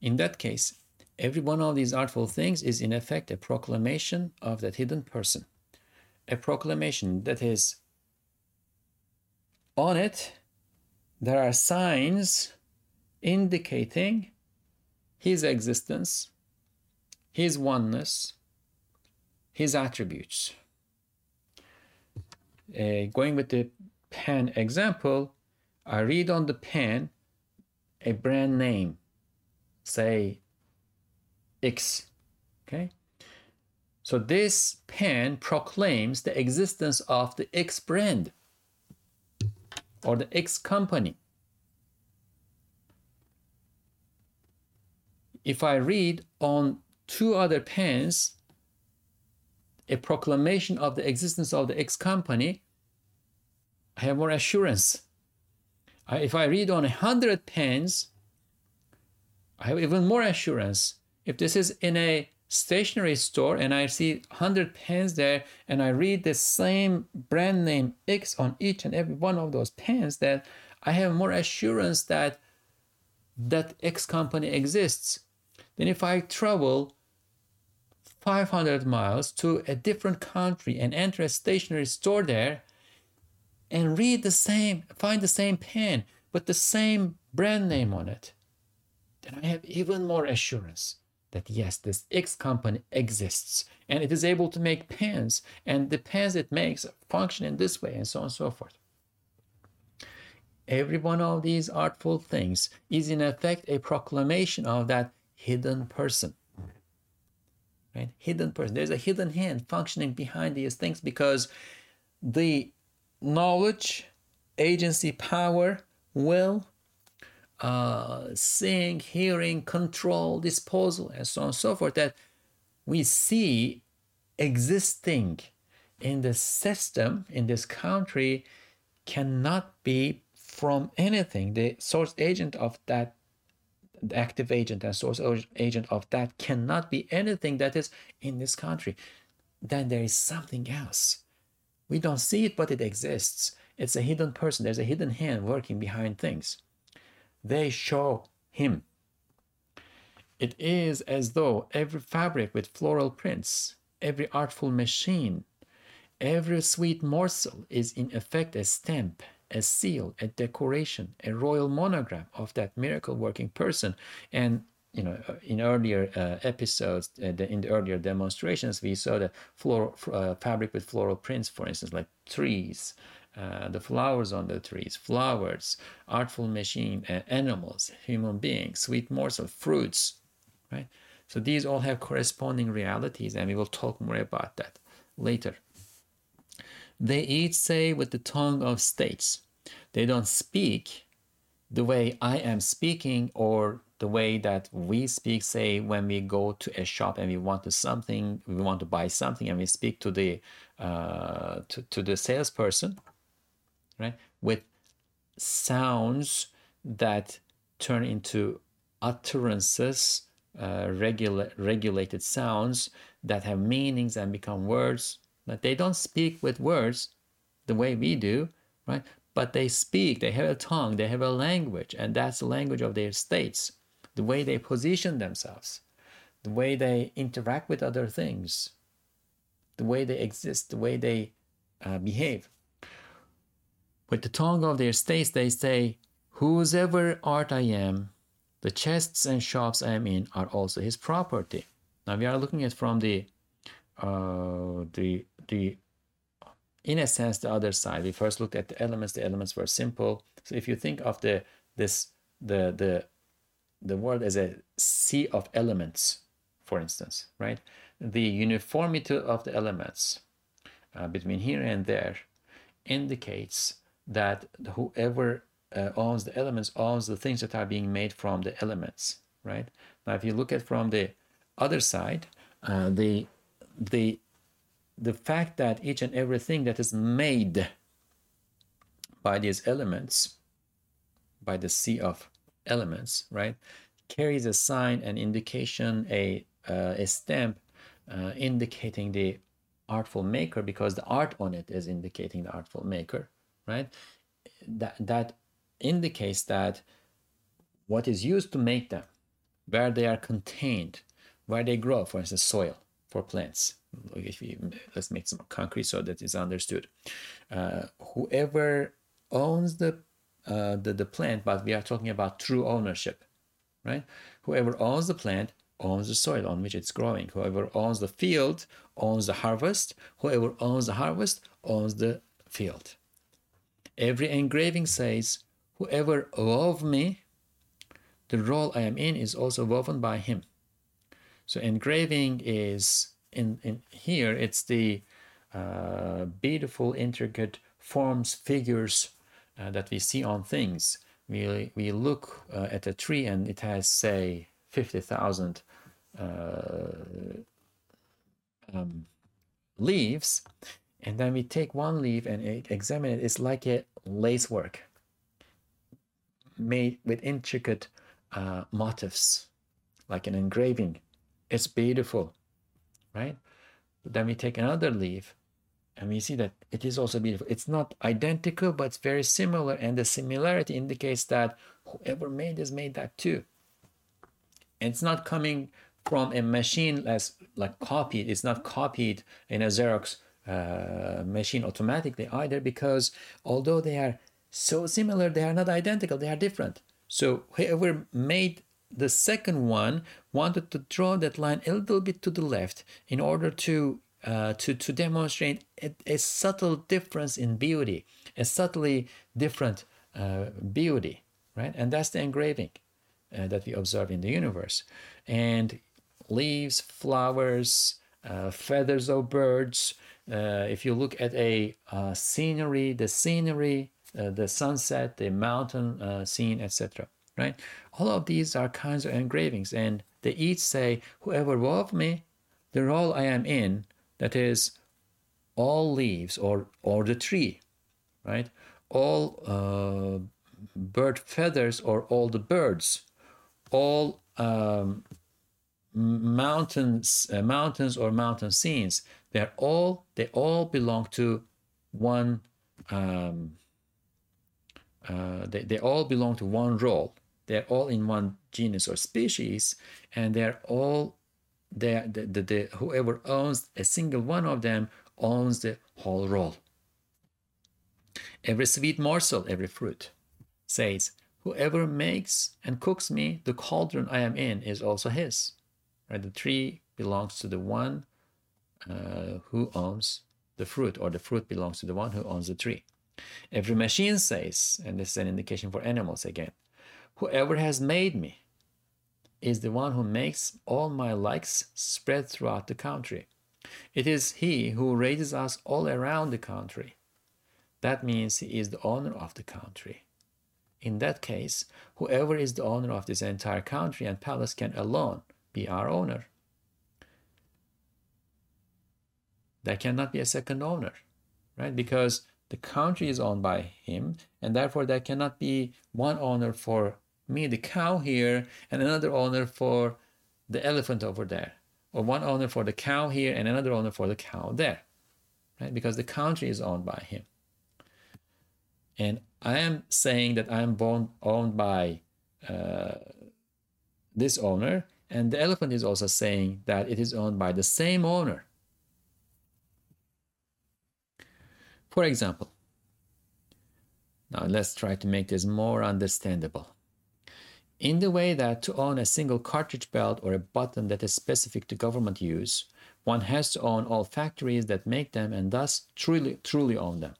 in that case, Every one of these artful things is in effect a proclamation of that hidden person. A proclamation that is on it, there are signs indicating his existence, his oneness, his attributes. Uh, going with the pen example, I read on the pen a brand name, say X. Okay? So this pen proclaims the existence of the X brand or the X company. If I read on two other pens a proclamation of the existence of the X company, I have more assurance. If I read on a hundred pens, I have even more assurance if this is in a stationery store and I see 100 pens there and I read the same brand name X on each and every one of those pens, that I have more assurance that that X company exists than if I travel 500 miles to a different country and enter a stationery store there and read the same, find the same pen with the same brand name on it, then I have even more assurance that yes, this X company exists and it is able to make pens, and the pens it makes function in this way, and so on and so forth. Every one of these artful things is in effect a proclamation of that hidden person. Right? Hidden person. There's a hidden hand functioning behind these things because the knowledge, agency, power, will, uh, seeing, hearing, control, disposal, and so on and so forth that we see existing in the system in this country cannot be from anything. The source agent of that, the active agent and source agent of that cannot be anything that is in this country. Then there is something else. We don't see it, but it exists. It's a hidden person. There's a hidden hand working behind things they show him. It is as though every fabric with floral prints, every artful machine, every sweet morsel is in effect a stamp, a seal, a decoration, a royal monogram of that miracle working person. And you know, uh, in earlier uh, episodes, uh, the, in the earlier demonstrations, we saw the floral uh, fabric with floral prints, for instance, like trees, uh, the flowers on the trees, flowers, artful machine, uh, animals, human beings, sweet morsel, fruits, right? So these all have corresponding realities, and we will talk more about that later. They each say with the tongue of states. They don't speak the way I am speaking or the way that we speak, say, when we go to a shop and we want to something, we want to buy something, and we speak to the uh, to, to the salesperson, right, with sounds that turn into utterances, uh, regula- regulated sounds that have meanings and become words. But they don't speak with words the way we do, right? But they speak, they have a tongue, they have a language, and that's the language of their states the way they position themselves, the way they interact with other things, the way they exist, the way they uh, behave. With the tongue of their states, they say, Whosever art I am, the chests and shops I am in are also his property. Now we are looking at from the uh, the the in a sense the other side. We first looked at the elements. The elements were simple. So if you think of the this the the the world as a sea of elements, for instance, right? The uniformity of the elements uh, between here and there indicates that whoever uh, owns the elements owns the things that are being made from the elements, right? Now, if you look at from the other side, uh, the the the fact that each and everything that is made by these elements, by the sea of elements, right, carries a sign, an indication, a, uh, a stamp uh, indicating the artful maker because the art on it is indicating the artful maker, right? That, that indicates that what is used to make them, where they are contained, where they grow, for instance, soil for plants. Let's make some concrete so that is understood. Uh, whoever owns the uh, the, the plant, but we are talking about true ownership, right? Whoever owns the plant owns the soil on which it's growing. Whoever owns the field owns the harvest. Whoever owns the harvest owns the field. Every engraving says, Whoever wove me, the roll I am in is also woven by him. So engraving is in, in here, it's the uh, beautiful, intricate forms, figures, uh, that we see on things. We, we look uh, at a tree and it has, say, 50,000 uh, um, leaves, and then we take one leaf and examine it. It's like a lace work made with intricate uh, motifs, like an engraving. It's beautiful, right? But then we take another leaf and we see that it is also beautiful. It's not identical, but it's very similar, and the similarity indicates that whoever made this made that too. And it's not coming from a machine as like copied. It's not copied in a Xerox uh, machine automatically either, because although they are so similar, they are not identical. They are different. So whoever made the second one wanted to draw that line a little bit to the left in order to uh, to, to demonstrate a, a, subtle difference in beauty, a subtly different uh, beauty, right? And that's the engraving uh, that we observe in the universe. And leaves, flowers, uh, feathers of birds. Uh, if you look at a uh, scenery, the scenery, the sunset, the mountain scene, etc., right? All of these are kinds of engravings, and they each say, "Whoever wove me, the roll I am in." that is all leaves or or the tree right all uh, bird feathers or all the birds all um, mountains uh, mountains or mountain scenes they're all they all belong to one um, uh, they, they all belong to one roll they're all in one genus or species and they're all the, the, the, the, whoever owns a single one of them owns the whole roll. every sweet morsel, every fruit, says, Whoever makes and cooks me, the cauldron I am in is also his. Right? The tree belongs to the one uh, who owns the fruit, or the fruit belongs to the one who owns the tree. Every machine says, and this is an indication for animals again, whoever has made me is the one who makes all my likes spread throughout the country. It is he who raises us all around the country. That means he is the owner of the country. In that case, whoever is the owner of this entire country and palace can alone be our owner. There cannot be a second owner, right? Because the country is owned by him, and therefore there cannot be one owner for me, the cow here, and another owner for the elephant over there, or one owner for the cow here and another owner for the cow there, right? Because the country is owned by him. And I am saying that I am born, owned by uh, this owner, and the elephant is also saying that it is owned by the same owner. For example, now let's try to make this more understandable. In the way that to own a single cartridge belt or a button that is specific to government use, one has to own all factories that make them and thus truly, truly own them.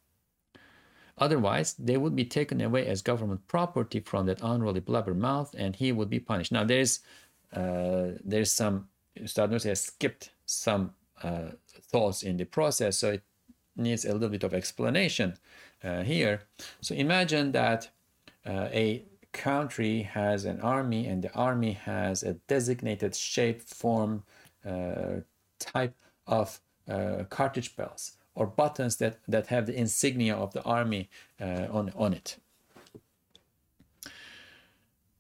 Otherwise, they would be taken away as government property from that unruly blabbermouth, and he would be punished. Now, there's uh, there's some Ustad has skipped some uh, thoughts in the process, so it needs a little bit of explanation uh, here. So imagine that uh, a country has an army, and the army has a designated shape, form, uh, type of uh, cartridge belts or buttons that, that have the insignia of the army uh, on, on it.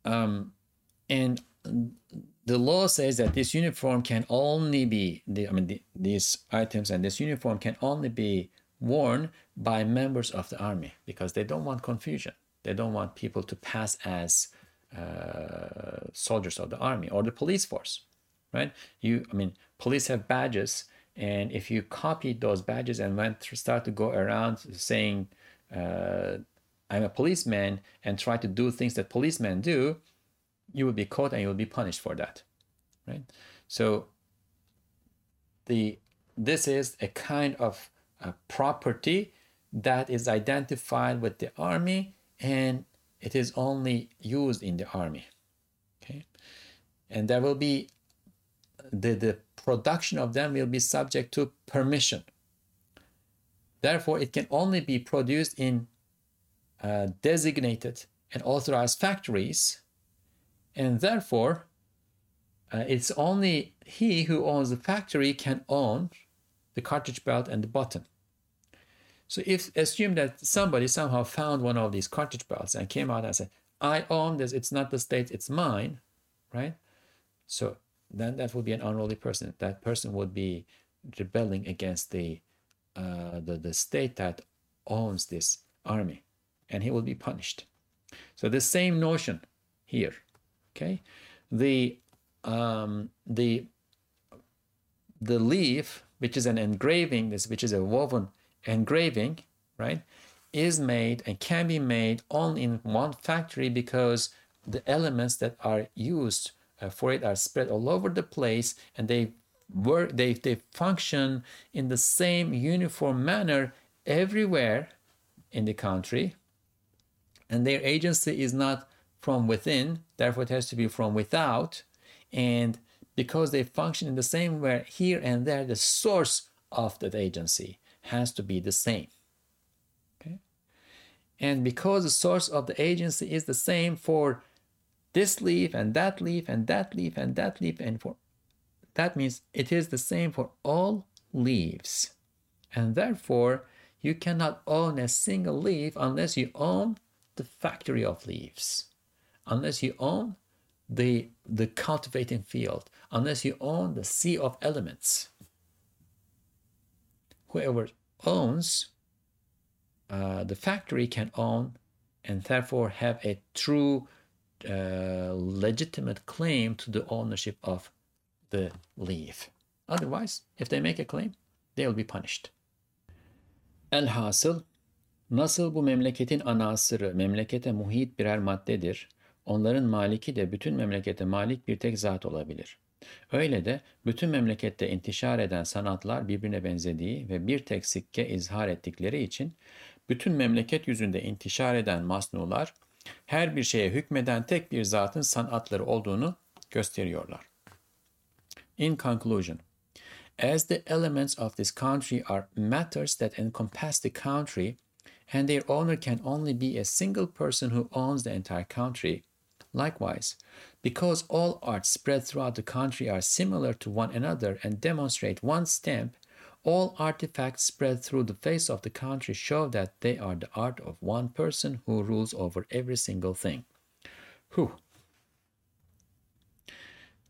Um, and the law says that this uniform can only be, the, I mean, the, these items and this uniform can only be worn by members of the army because they don't want confusion. They don't want people to pass as uh, soldiers of the army or the police force, right? You, I mean, police have badges and if you copied those badges and went to start to go around saying, uh, I'm a policeman and try to do things that policemen do, you will be caught and you will be punished for that. Right? So the this is a kind of a property that is identified with the army and it is only used in the army. Okay. And there will be the, the production of them will be subject to permission. Therefore, it can only be produced in uh, designated and authorized factories, and therefore, uh, it's only he who owns the factory can own the cartridge belt and the button. So if assume that somebody somehow found one of these cartridge belts and came out and said, I own this, it's not the state, it's mine, right? So then that would be an unruly person. That person would be rebelling against the uh, the, the state that owns this army, and he will be punished. So the same notion here, okay? The um, the the leaf, which is an engraving, this which is a woven engraving, right, is made and can be made only in one factory because the elements that are used uh, for it are spread all over the place and they work they, they function in the same uniform manner everywhere in the country. And their agency is not from within therefore it has to be from without. And because they function in the same way here and there the source of that agency has to be the same okay? And because the source of the agency is the same for this leaf and that leaf and that leaf and that leaf and for that means it is the same for all leaves. And therefore you cannot own a single leaf unless you own the factory of leaves unless you own the the cultivating field unless you own the sea of elements. Whoever owns uh, the factory can own and therefore have a true uh, legitimate claim to the ownership of the leaf. Otherwise, if they make a claim, they will be punished. Al-Hasil, Nasıl bu memleketin anasırı, memlekete muhit birer maddedir, onların maliki de bütün memlekete malik bir tek zat olabilir. Öyle de bütün memlekette intişar eden sanatlar birbirine benzediği ve bir tek sikke izhar ettikleri için bütün memleket yüzünde intişar eden masnular her bir şeye hükmeden tek bir zatın sanatları olduğunu gösteriyorlar. In conclusion, as the elements of this country are matters that encompass the country, and their owner can only be a single person who owns the entire country, likewise, because all arts spread throughout the country are similar to one another and demonstrate one stamp, all artifacts spread through the face of the country show that they are the art of one person who rules over every single thing. Whew.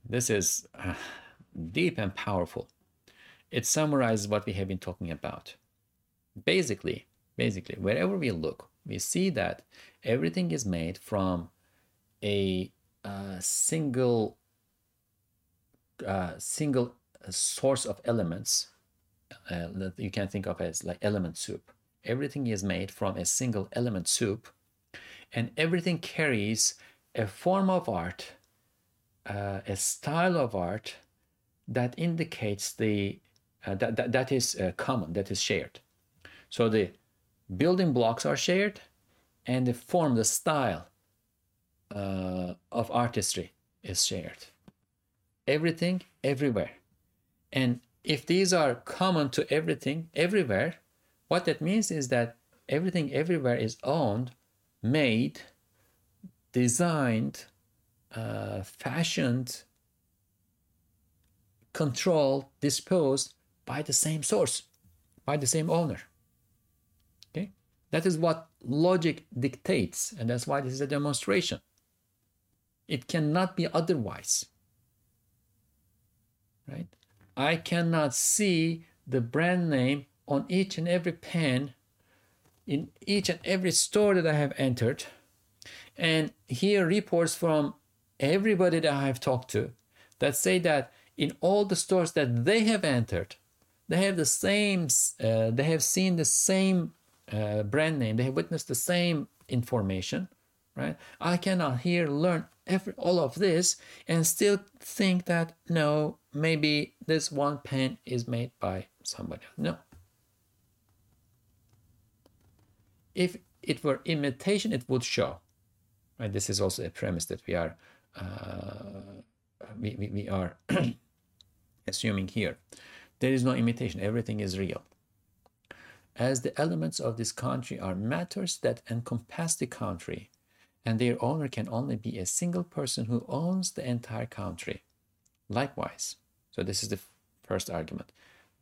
This is uh, deep and powerful. It summarizes what we have been talking about. Basically, basically, wherever we look, we see that everything is made from a uh, single uh, single source of elements uh, that you can think of as like element soup. Everything is made from a single element soup, and everything carries a form of art, uh, a style of art that indicates the uh, that, that that is uh, common, that is shared. So the building blocks are shared, and the form, the style uh, of artistry is shared. Everything, everywhere, and if these are common to everything everywhere, what that means is that everything everywhere is owned, made, designed, uh, fashioned, controlled, disposed by the same source, by the same owner. Okay? That is what logic dictates, and that's why this is a demonstration. It cannot be otherwise. Right? I cannot see the brand name on each and every pen in each and every store that I have entered and hear reports from everybody that I have talked to that say that in all the stores that they have entered, they have the same, uh, they have seen the same uh, brand name, they have witnessed the same information, right? I cannot here learn every, all of this and still think that no, maybe this one pen is made by somebody else. No. If it were imitation, it would show. Right? This is also a premise that we are uh, we, we, we are assuming here. There is no imitation, everything is real. As the elements of this country are matters that encompass the country, and their owner can only be a single person who owns the entire country. Likewise, so this is the first argument.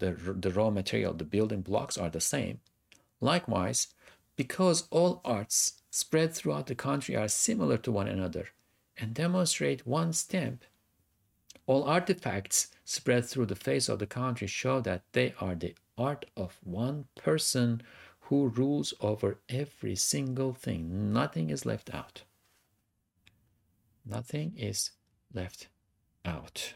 The, the raw material, the building blocks are the same. Likewise, because all arts spread throughout the country are similar to one another and demonstrate one stamp, all artifacts spread through the face of the country show that they are the art of one person who rules over every single thing. Nothing is left out. Nothing is left out.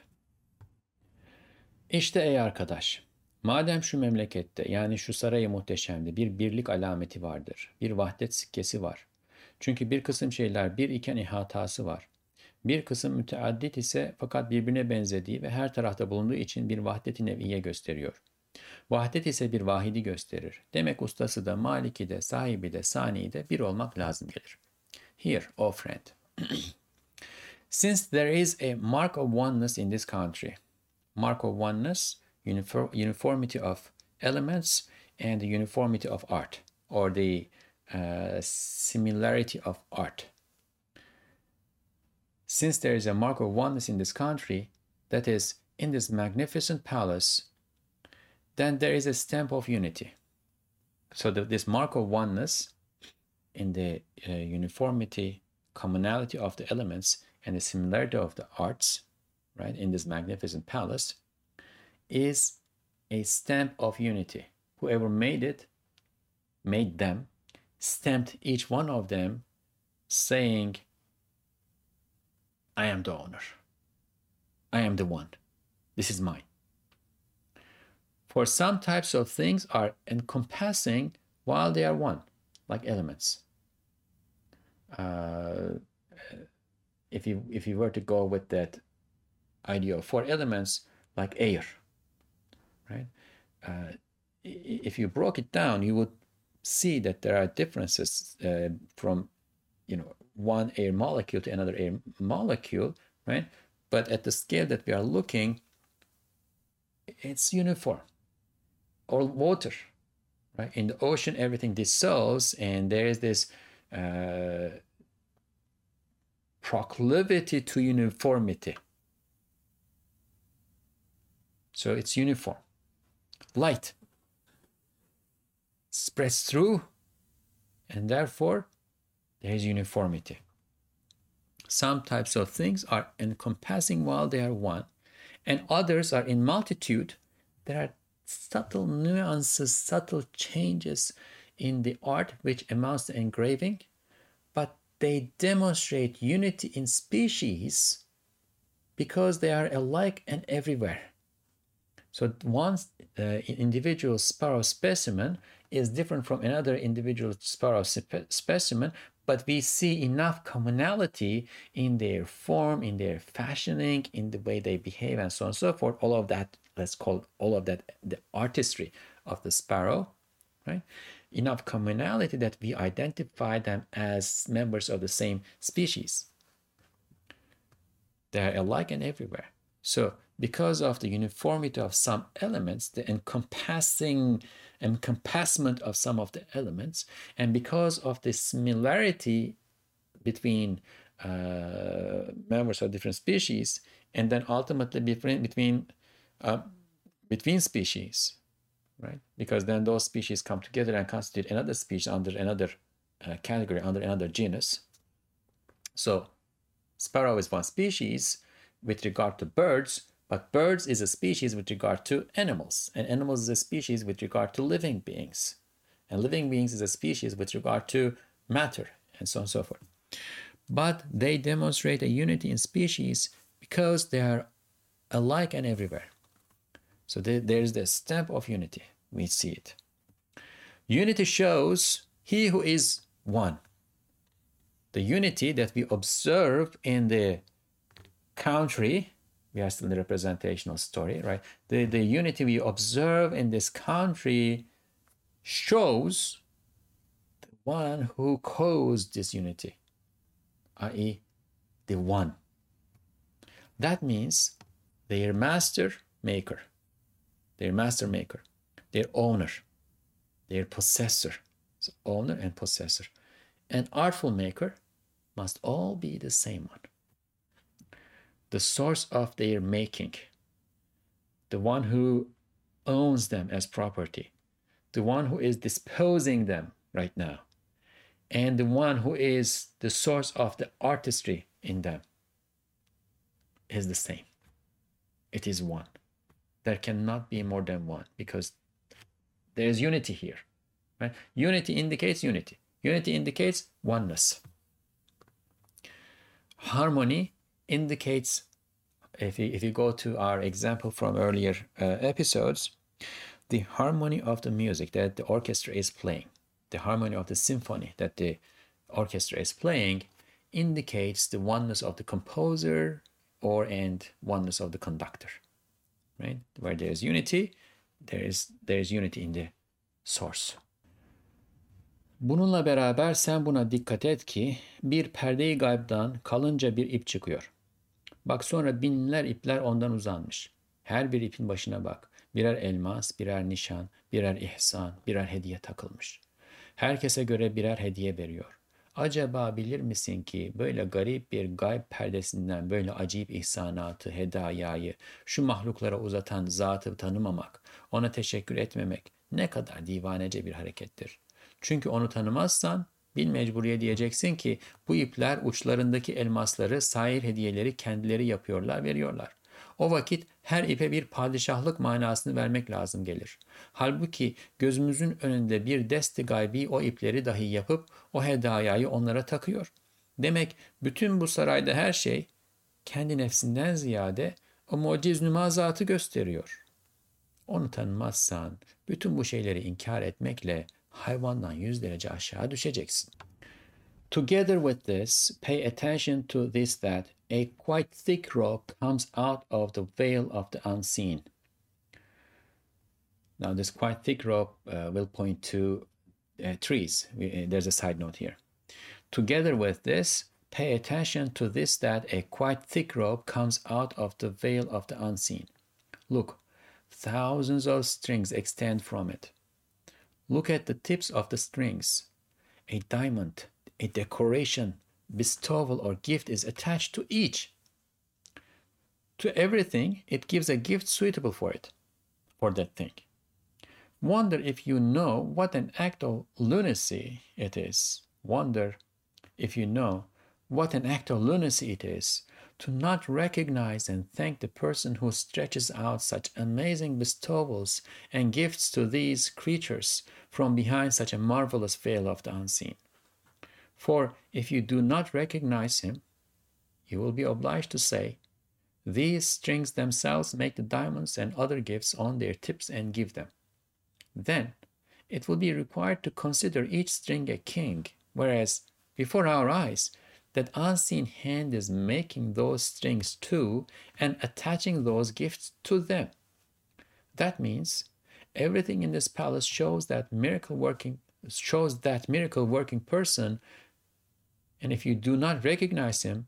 İşte ey arkadaş, madem şu memlekette yani şu sarayı muhteşemde bir birlik alameti vardır, bir vahdet sikkesi var. Çünkü bir kısım şeyler bir iken ihatası var. Bir kısım müteaddit ise fakat birbirine benzediği ve her tarafta bulunduğu için bir vahdet-i neviye gösteriyor. Vahdet ise bir vahidi gösterir. Demek ustası da, maliki de, sahibi de, sani de bir olmak lazım gelir. Here, oh friend, since there is a mark of oneness in this country, mark of oneness, uniformity of elements, and the uniformity of art, or the uh, similarity of art. Since there is a mark of oneness in this country, that is, in this magnificent palace, then there is a stamp of unity. So the, this mark of oneness in the uh, uniformity, commonality of the elements, and the similarity of the arts, right, in this magnificent palace, is a stamp of unity. Whoever made it, made them, stamped each one of them, saying, I am the owner. I am the one. This is mine. For some types of things are encompassing while they are one. like elements. Uh, if you if you were to go with that idea of four elements like air, right? Uh, if you broke it down, you would see that there are differences uh, from you know one air molecule to another air molecule, right? But at the scale that we are looking, it's uniform. Or water, right? In the ocean, everything dissolves, and there is this uh, proclivity to uniformity. So it's uniform. Light spreads through, and therefore there is uniformity. Some types of things are encompassing while they are one, and others are in multitude. There are subtle nuances, subtle changes in the art which amounts to engraving, but they demonstrate unity in species because they are alike and everywhere. So one uh, individual sparrow specimen is different from another individual sparrow spe- specimen, but we see enough commonality in their form, in their fashioning, in the way they behave, and so on and so forth. All of that, let's call all of that the artistry of the sparrow, right? Enough commonality that we identify them as members of the same species. They are alike and everywhere. So because of the uniformity of some elements, the encompassing encompassment of some of the elements, and because of the similarity between uh, members of different species, and then ultimately between uh, between species, right? Because then those species come together and constitute another species under another uh, category, under another genus. So, sparrow is one species with regard to birds, but birds is a species with regard to animals, and animals is a species with regard to living beings. And living beings is a species with regard to matter, and so on and so forth. But they demonstrate a unity in species because they are alike and everywhere. So there's the stamp of unity. We see it. Unity shows he who is one. The unity that we observe in the country we are still in the representational story, right? The, the unity we observe in this country shows the one who caused this unity, i.e., the one. That means their master maker, their master maker, their owner, their possessor, so owner and possessor, and artful maker must all be the same one. The source of their making, the one who owns them as property, the one who is disposing them right now, and the one who is the source of the artistry in them is the same. It is one. There cannot be more than one because there is unity here. Right? Unity indicates unity. Unity indicates oneness. Harmony indicates, if you, if you go to our example from earlier uh, episodes, the harmony of the music that the orchestra is playing, the harmony of the symphony that the orchestra is playing, indicates the oneness of the composer or and oneness of the conductor. Right? Where there is unity, there is there is unity in the source. Bununla beraber sen buna dikkat et ki bir perdeyi gaybdan kalınca bir ip çıkıyor. Bak sonra binler ipler ondan uzanmış. Her bir ipin başına bak. Birer elmas, birer nişan, birer ihsan, birer hediye takılmış. Herkese göre birer hediye veriyor. Acaba bilir misin ki böyle garip bir gayb perdesinden böyle acayip ihsanatı, hedayayı şu mahluklara uzatan zatı tanımamak, ona teşekkür etmemek ne kadar divanece bir harekettir. Çünkü onu tanımazsan Bil mecburiye diyeceksin ki bu ipler uçlarındaki elmasları, sair hediyeleri kendileri yapıyorlar, veriyorlar. O vakit her ipe bir padişahlık manasını vermek lazım gelir. Halbuki gözümüzün önünde bir desti gaybi o ipleri dahi yapıp o hedayayı onlara takıyor. Demek bütün bu sarayda her şey kendi nefsinden ziyade o muciz nümazatı gösteriyor. Onu tanımazsan bütün bu şeyleri inkar etmekle hayvandan 100 derece aşağı düşeceksin. Together with this, pay attention to this that a quite thick rope comes out of the veil of the unseen. Now, this quite thick rope uh, will point to uh, trees. We, uh, there's a side note here. Together with this, pay attention to this that a quite thick rope comes out of the veil of the unseen. Look, thousands of strings extend from it. Look at the tips of the strings. A diamond a decoration, bestowal, or gift is attached to each. To everything, it gives a gift suitable for it, for that thing. Wonder if you know what an act of lunacy it is. Wonder if you know what an act of lunacy it is to not recognize and thank the person who stretches out such amazing bestowals and gifts to these creatures from behind such a marvelous veil of the unseen. For if you do not recognize him, you will be obliged to say, These strings themselves make the diamonds and other gifts on their tips and give them. Then it will be required to consider each string a king, whereas before our eyes, that unseen hand is making those strings too and attaching those gifts to them. That means everything in this palace shows that miracle working shows that miracle working person and if you do not recognize him,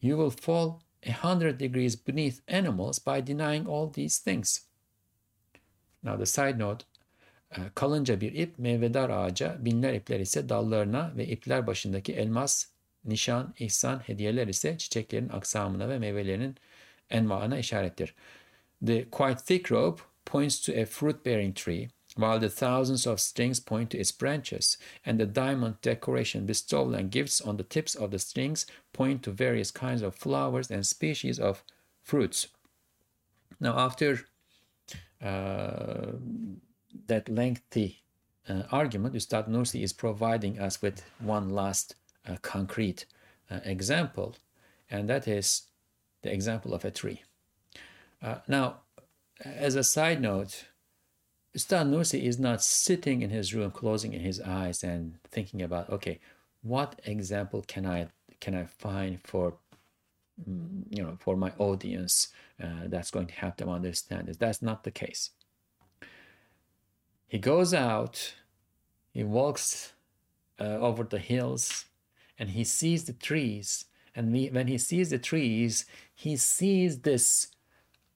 you will fall a hundred degrees beneath animals by denying all these things. Now the side note, uh, kalınca bir ip meyvedar ağaca, binler ipler ise dallarına ve ipler başındaki elmas, nişan, ihsan, hediyeler ise çiçeklerin aksamına ve meyvelerinin envaına işarettir. The quite thick rope points to a fruit-bearing tree, while the thousands of strings point to its branches, and the diamond decoration bestowed and gifts on the tips of the strings point to various kinds of flowers and species of fruits. Now, after uh, that lengthy uh, argument, Ustad Nursi is providing us with one last uh, concrete uh, example, and that is the example of a tree. Uh, now, as a side note, Ustad Nursi is not sitting in his room, closing in his eyes and thinking about, okay, what example can I can I find for mm, you know for my audience uh, that's going to help them understand this? That's not the case. He goes out, he walks uh, over the hills, and he sees the trees. And when he sees the trees, he sees this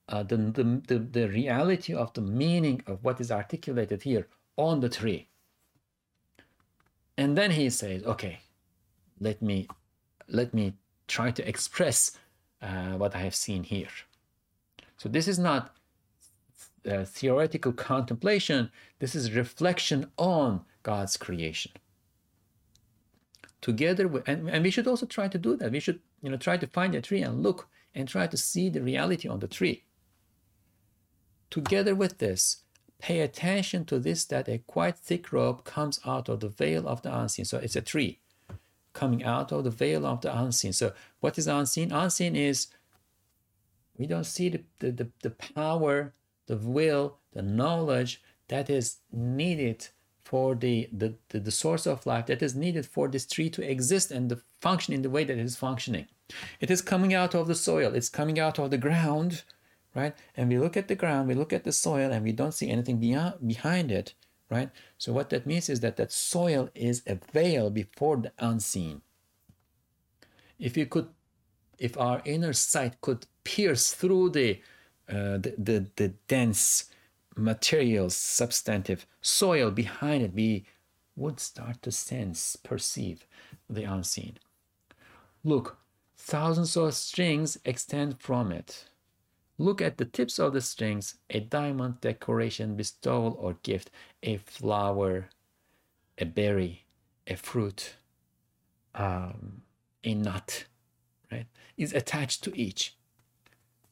uh, the, the, the, the reality of the meaning of what is articulated here on the tree. And then he says, okay, let me, let me try to express uh, what I have seen here. So this is not uh, theoretical contemplation, this is reflection on God's creation. Together, with, and, and we should also try to do that. We should, you know, try to find a tree and look and try to see the reality on the tree. Together with this, pay attention to this that a quite thick rope comes out of the veil of the unseen. So it's a tree coming out of the veil of the unseen. So what is unseen? Unseen is we don't see the, the, the, the power, the will, the knowledge that is needed for the, the, the, the source of life, that is needed for this tree to exist and to function in the way that it is functioning. It is coming out of the soil, it's coming out of the ground right? And we look at the ground, we look at the soil, and we don't see anything beyond, behind it, right? So what that means is that that soil is a veil before the unseen. If you could, if our inner sight could pierce through the, uh, the, the, the dense material, substantive soil behind it, we would start to sense, perceive the unseen. Look, thousands of strings extend from it Look at the tips of the strings, a diamond decoration, bestowal or gift, a flower, a berry, a fruit, um, a nut, right, is attached to each.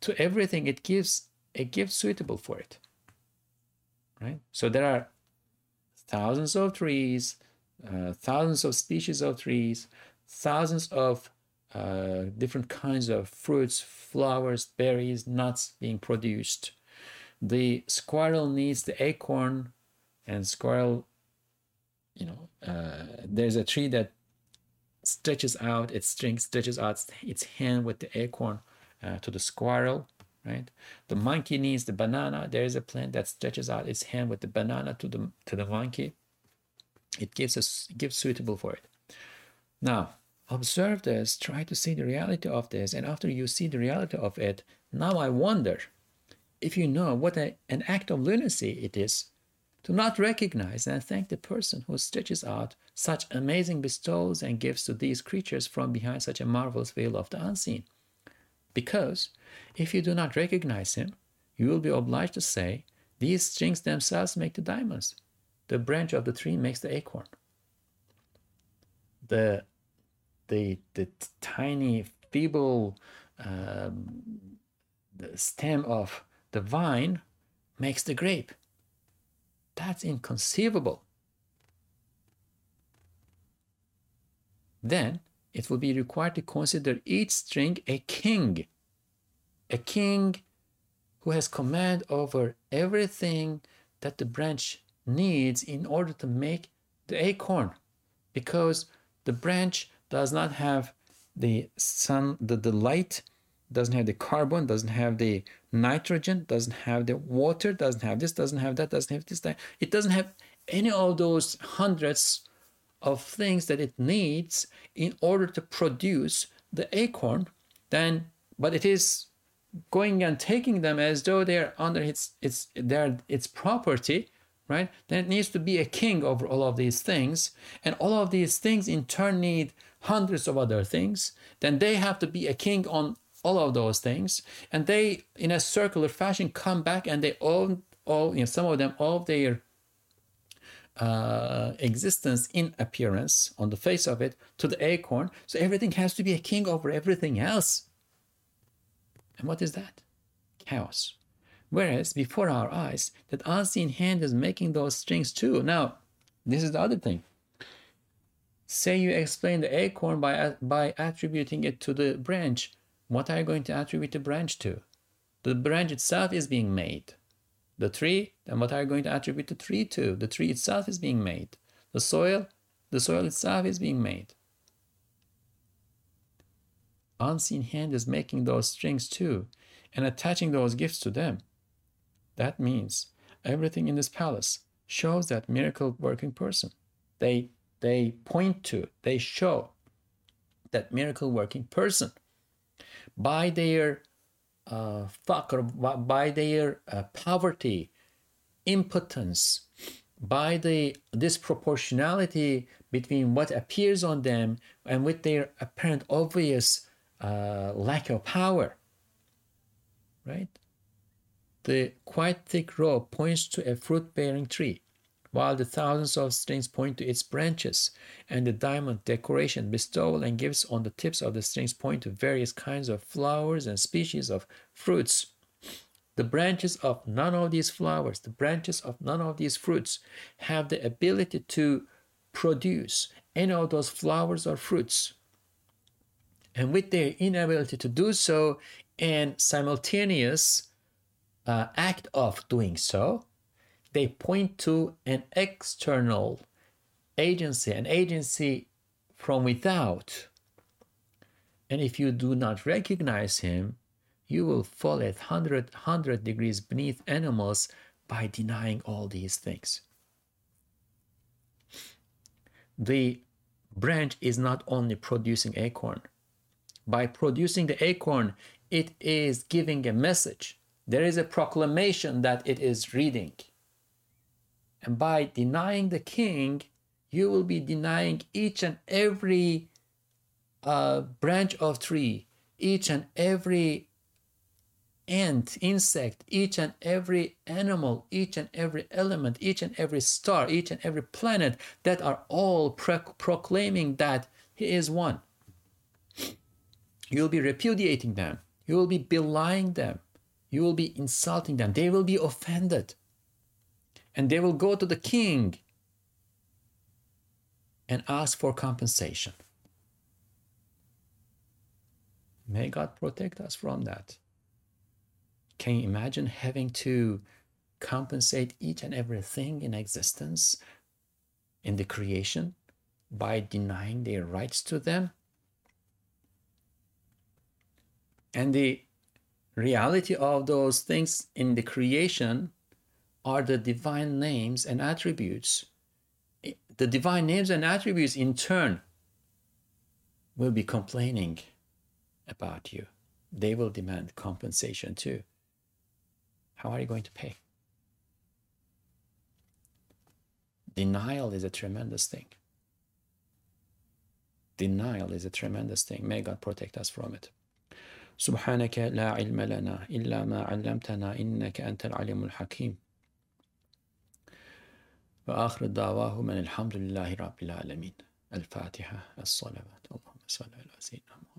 To everything, it gives a gift suitable for it, right? So there are thousands of trees, uh, thousands of species of trees, thousands of uh, different kinds of fruits, flowers, berries, nuts being produced. The squirrel needs the acorn, and squirrel you know, uh, there's a tree that stretches out its string, stretches out its hand with the acorn uh, to the squirrel, right? The monkey needs the banana. There is a plant that stretches out its hand with the banana to the to the monkey. It gives us gives suitable for it. Now, observe this, try to see the reality of this, and after you see the reality of it, now I wonder if you know what a, an act of lunacy it is to not recognize and thank the person who stretches out such amazing bestowals and gifts to these creatures from behind such a marvelous veil of the unseen. Because if you do not recognize him, you will be obliged to say, These strings themselves make the diamonds. The branch of the tree makes the acorn. The, the, the tiny, feeble um, stem of the vine makes the grape. That's inconceivable. Then it will be required to consider each string a king, a king who has command over everything that the branch needs in order to make the acorn, because the branch does not have the sun, the, the light, doesn't have the carbon, doesn't have the nitrogen, doesn't have the water, doesn't have this, doesn't have that, doesn't have this, that. It doesn't have any of those hundreds of things that it needs in order to produce the acorn. Then, but it is going and taking them as though they're under its its their its property, right? Then it needs to be a king over all of these things, and all of these things in turn need hundreds of other things. Then they have to be a king on all of those things, and they, in a circular fashion, come back and they own all, you know, some of them, all of their uh, existence in appearance on the face of it to the acorn. So everything has to be a king over everything else. And what is that? Chaos. Whereas before our eyes, that unseen hand is making those strings too. Now, this is the other thing. Say you explain the acorn by, by attributing it to the branch what are you going to attribute the branch to? The branch itself is being made. The tree, then what are you going to attribute the tree to? The tree itself is being made. The soil, the soil itself is being made. Unseen hand is making those strings too and attaching those gifts to them. That means everything in this palace shows that miracle working person. They they point to, they show that miracle working person by their uh, or by their uh, poverty, impotence, by the disproportionality between what appears on them and with their apparent obvious uh, lack of power. Right? The quite thick rope points to a fruit bearing tree while the thousands of strings point to its branches, and the diamond decoration, bestowal, and gifts on the tips of the strings point to various kinds of flowers and species of fruits. The branches of none of these flowers, the branches of none of these fruits, have the ability to produce any of those flowers or fruits. And with their inability to do so and simultaneous uh, act of doing so, they point to an external agency, an agency from without. And if you do not recognize him, you will fall at 100, 100 degrees beneath animals by denying all these things. The branch is not only producing acorn. By producing the acorn, it is giving a message. There is a proclamation that it is reading. And by denying the king, you will be denying each and every uh, branch of tree, each and every ant, insect, each and every animal, each and every element, each and every star, each and every planet that are all pro- proclaiming that He is one. You'll be repudiating them. You will be belying them. You will be insulting them. They will be offended and they will go to the king and ask for compensation. May God protect us from that. Can you imagine having to compensate each and everything in existence in the creation by denying their rights to them. And the reality of those things in the creation are the divine names and attributes. The divine names and attributes, in turn, will be complaining about you. They will demand compensation too. How are you going to pay? Denial is a tremendous thing. Denial is a tremendous thing. May God protect us from it. سبحانك لا علم لنا إلا ما علمتنا إنك أنت العليم الحكيم وآخر دعواهم أن الحمد لله رب العالمين. الفاتحة الصلوات. اللهم صل على سيدنا محمد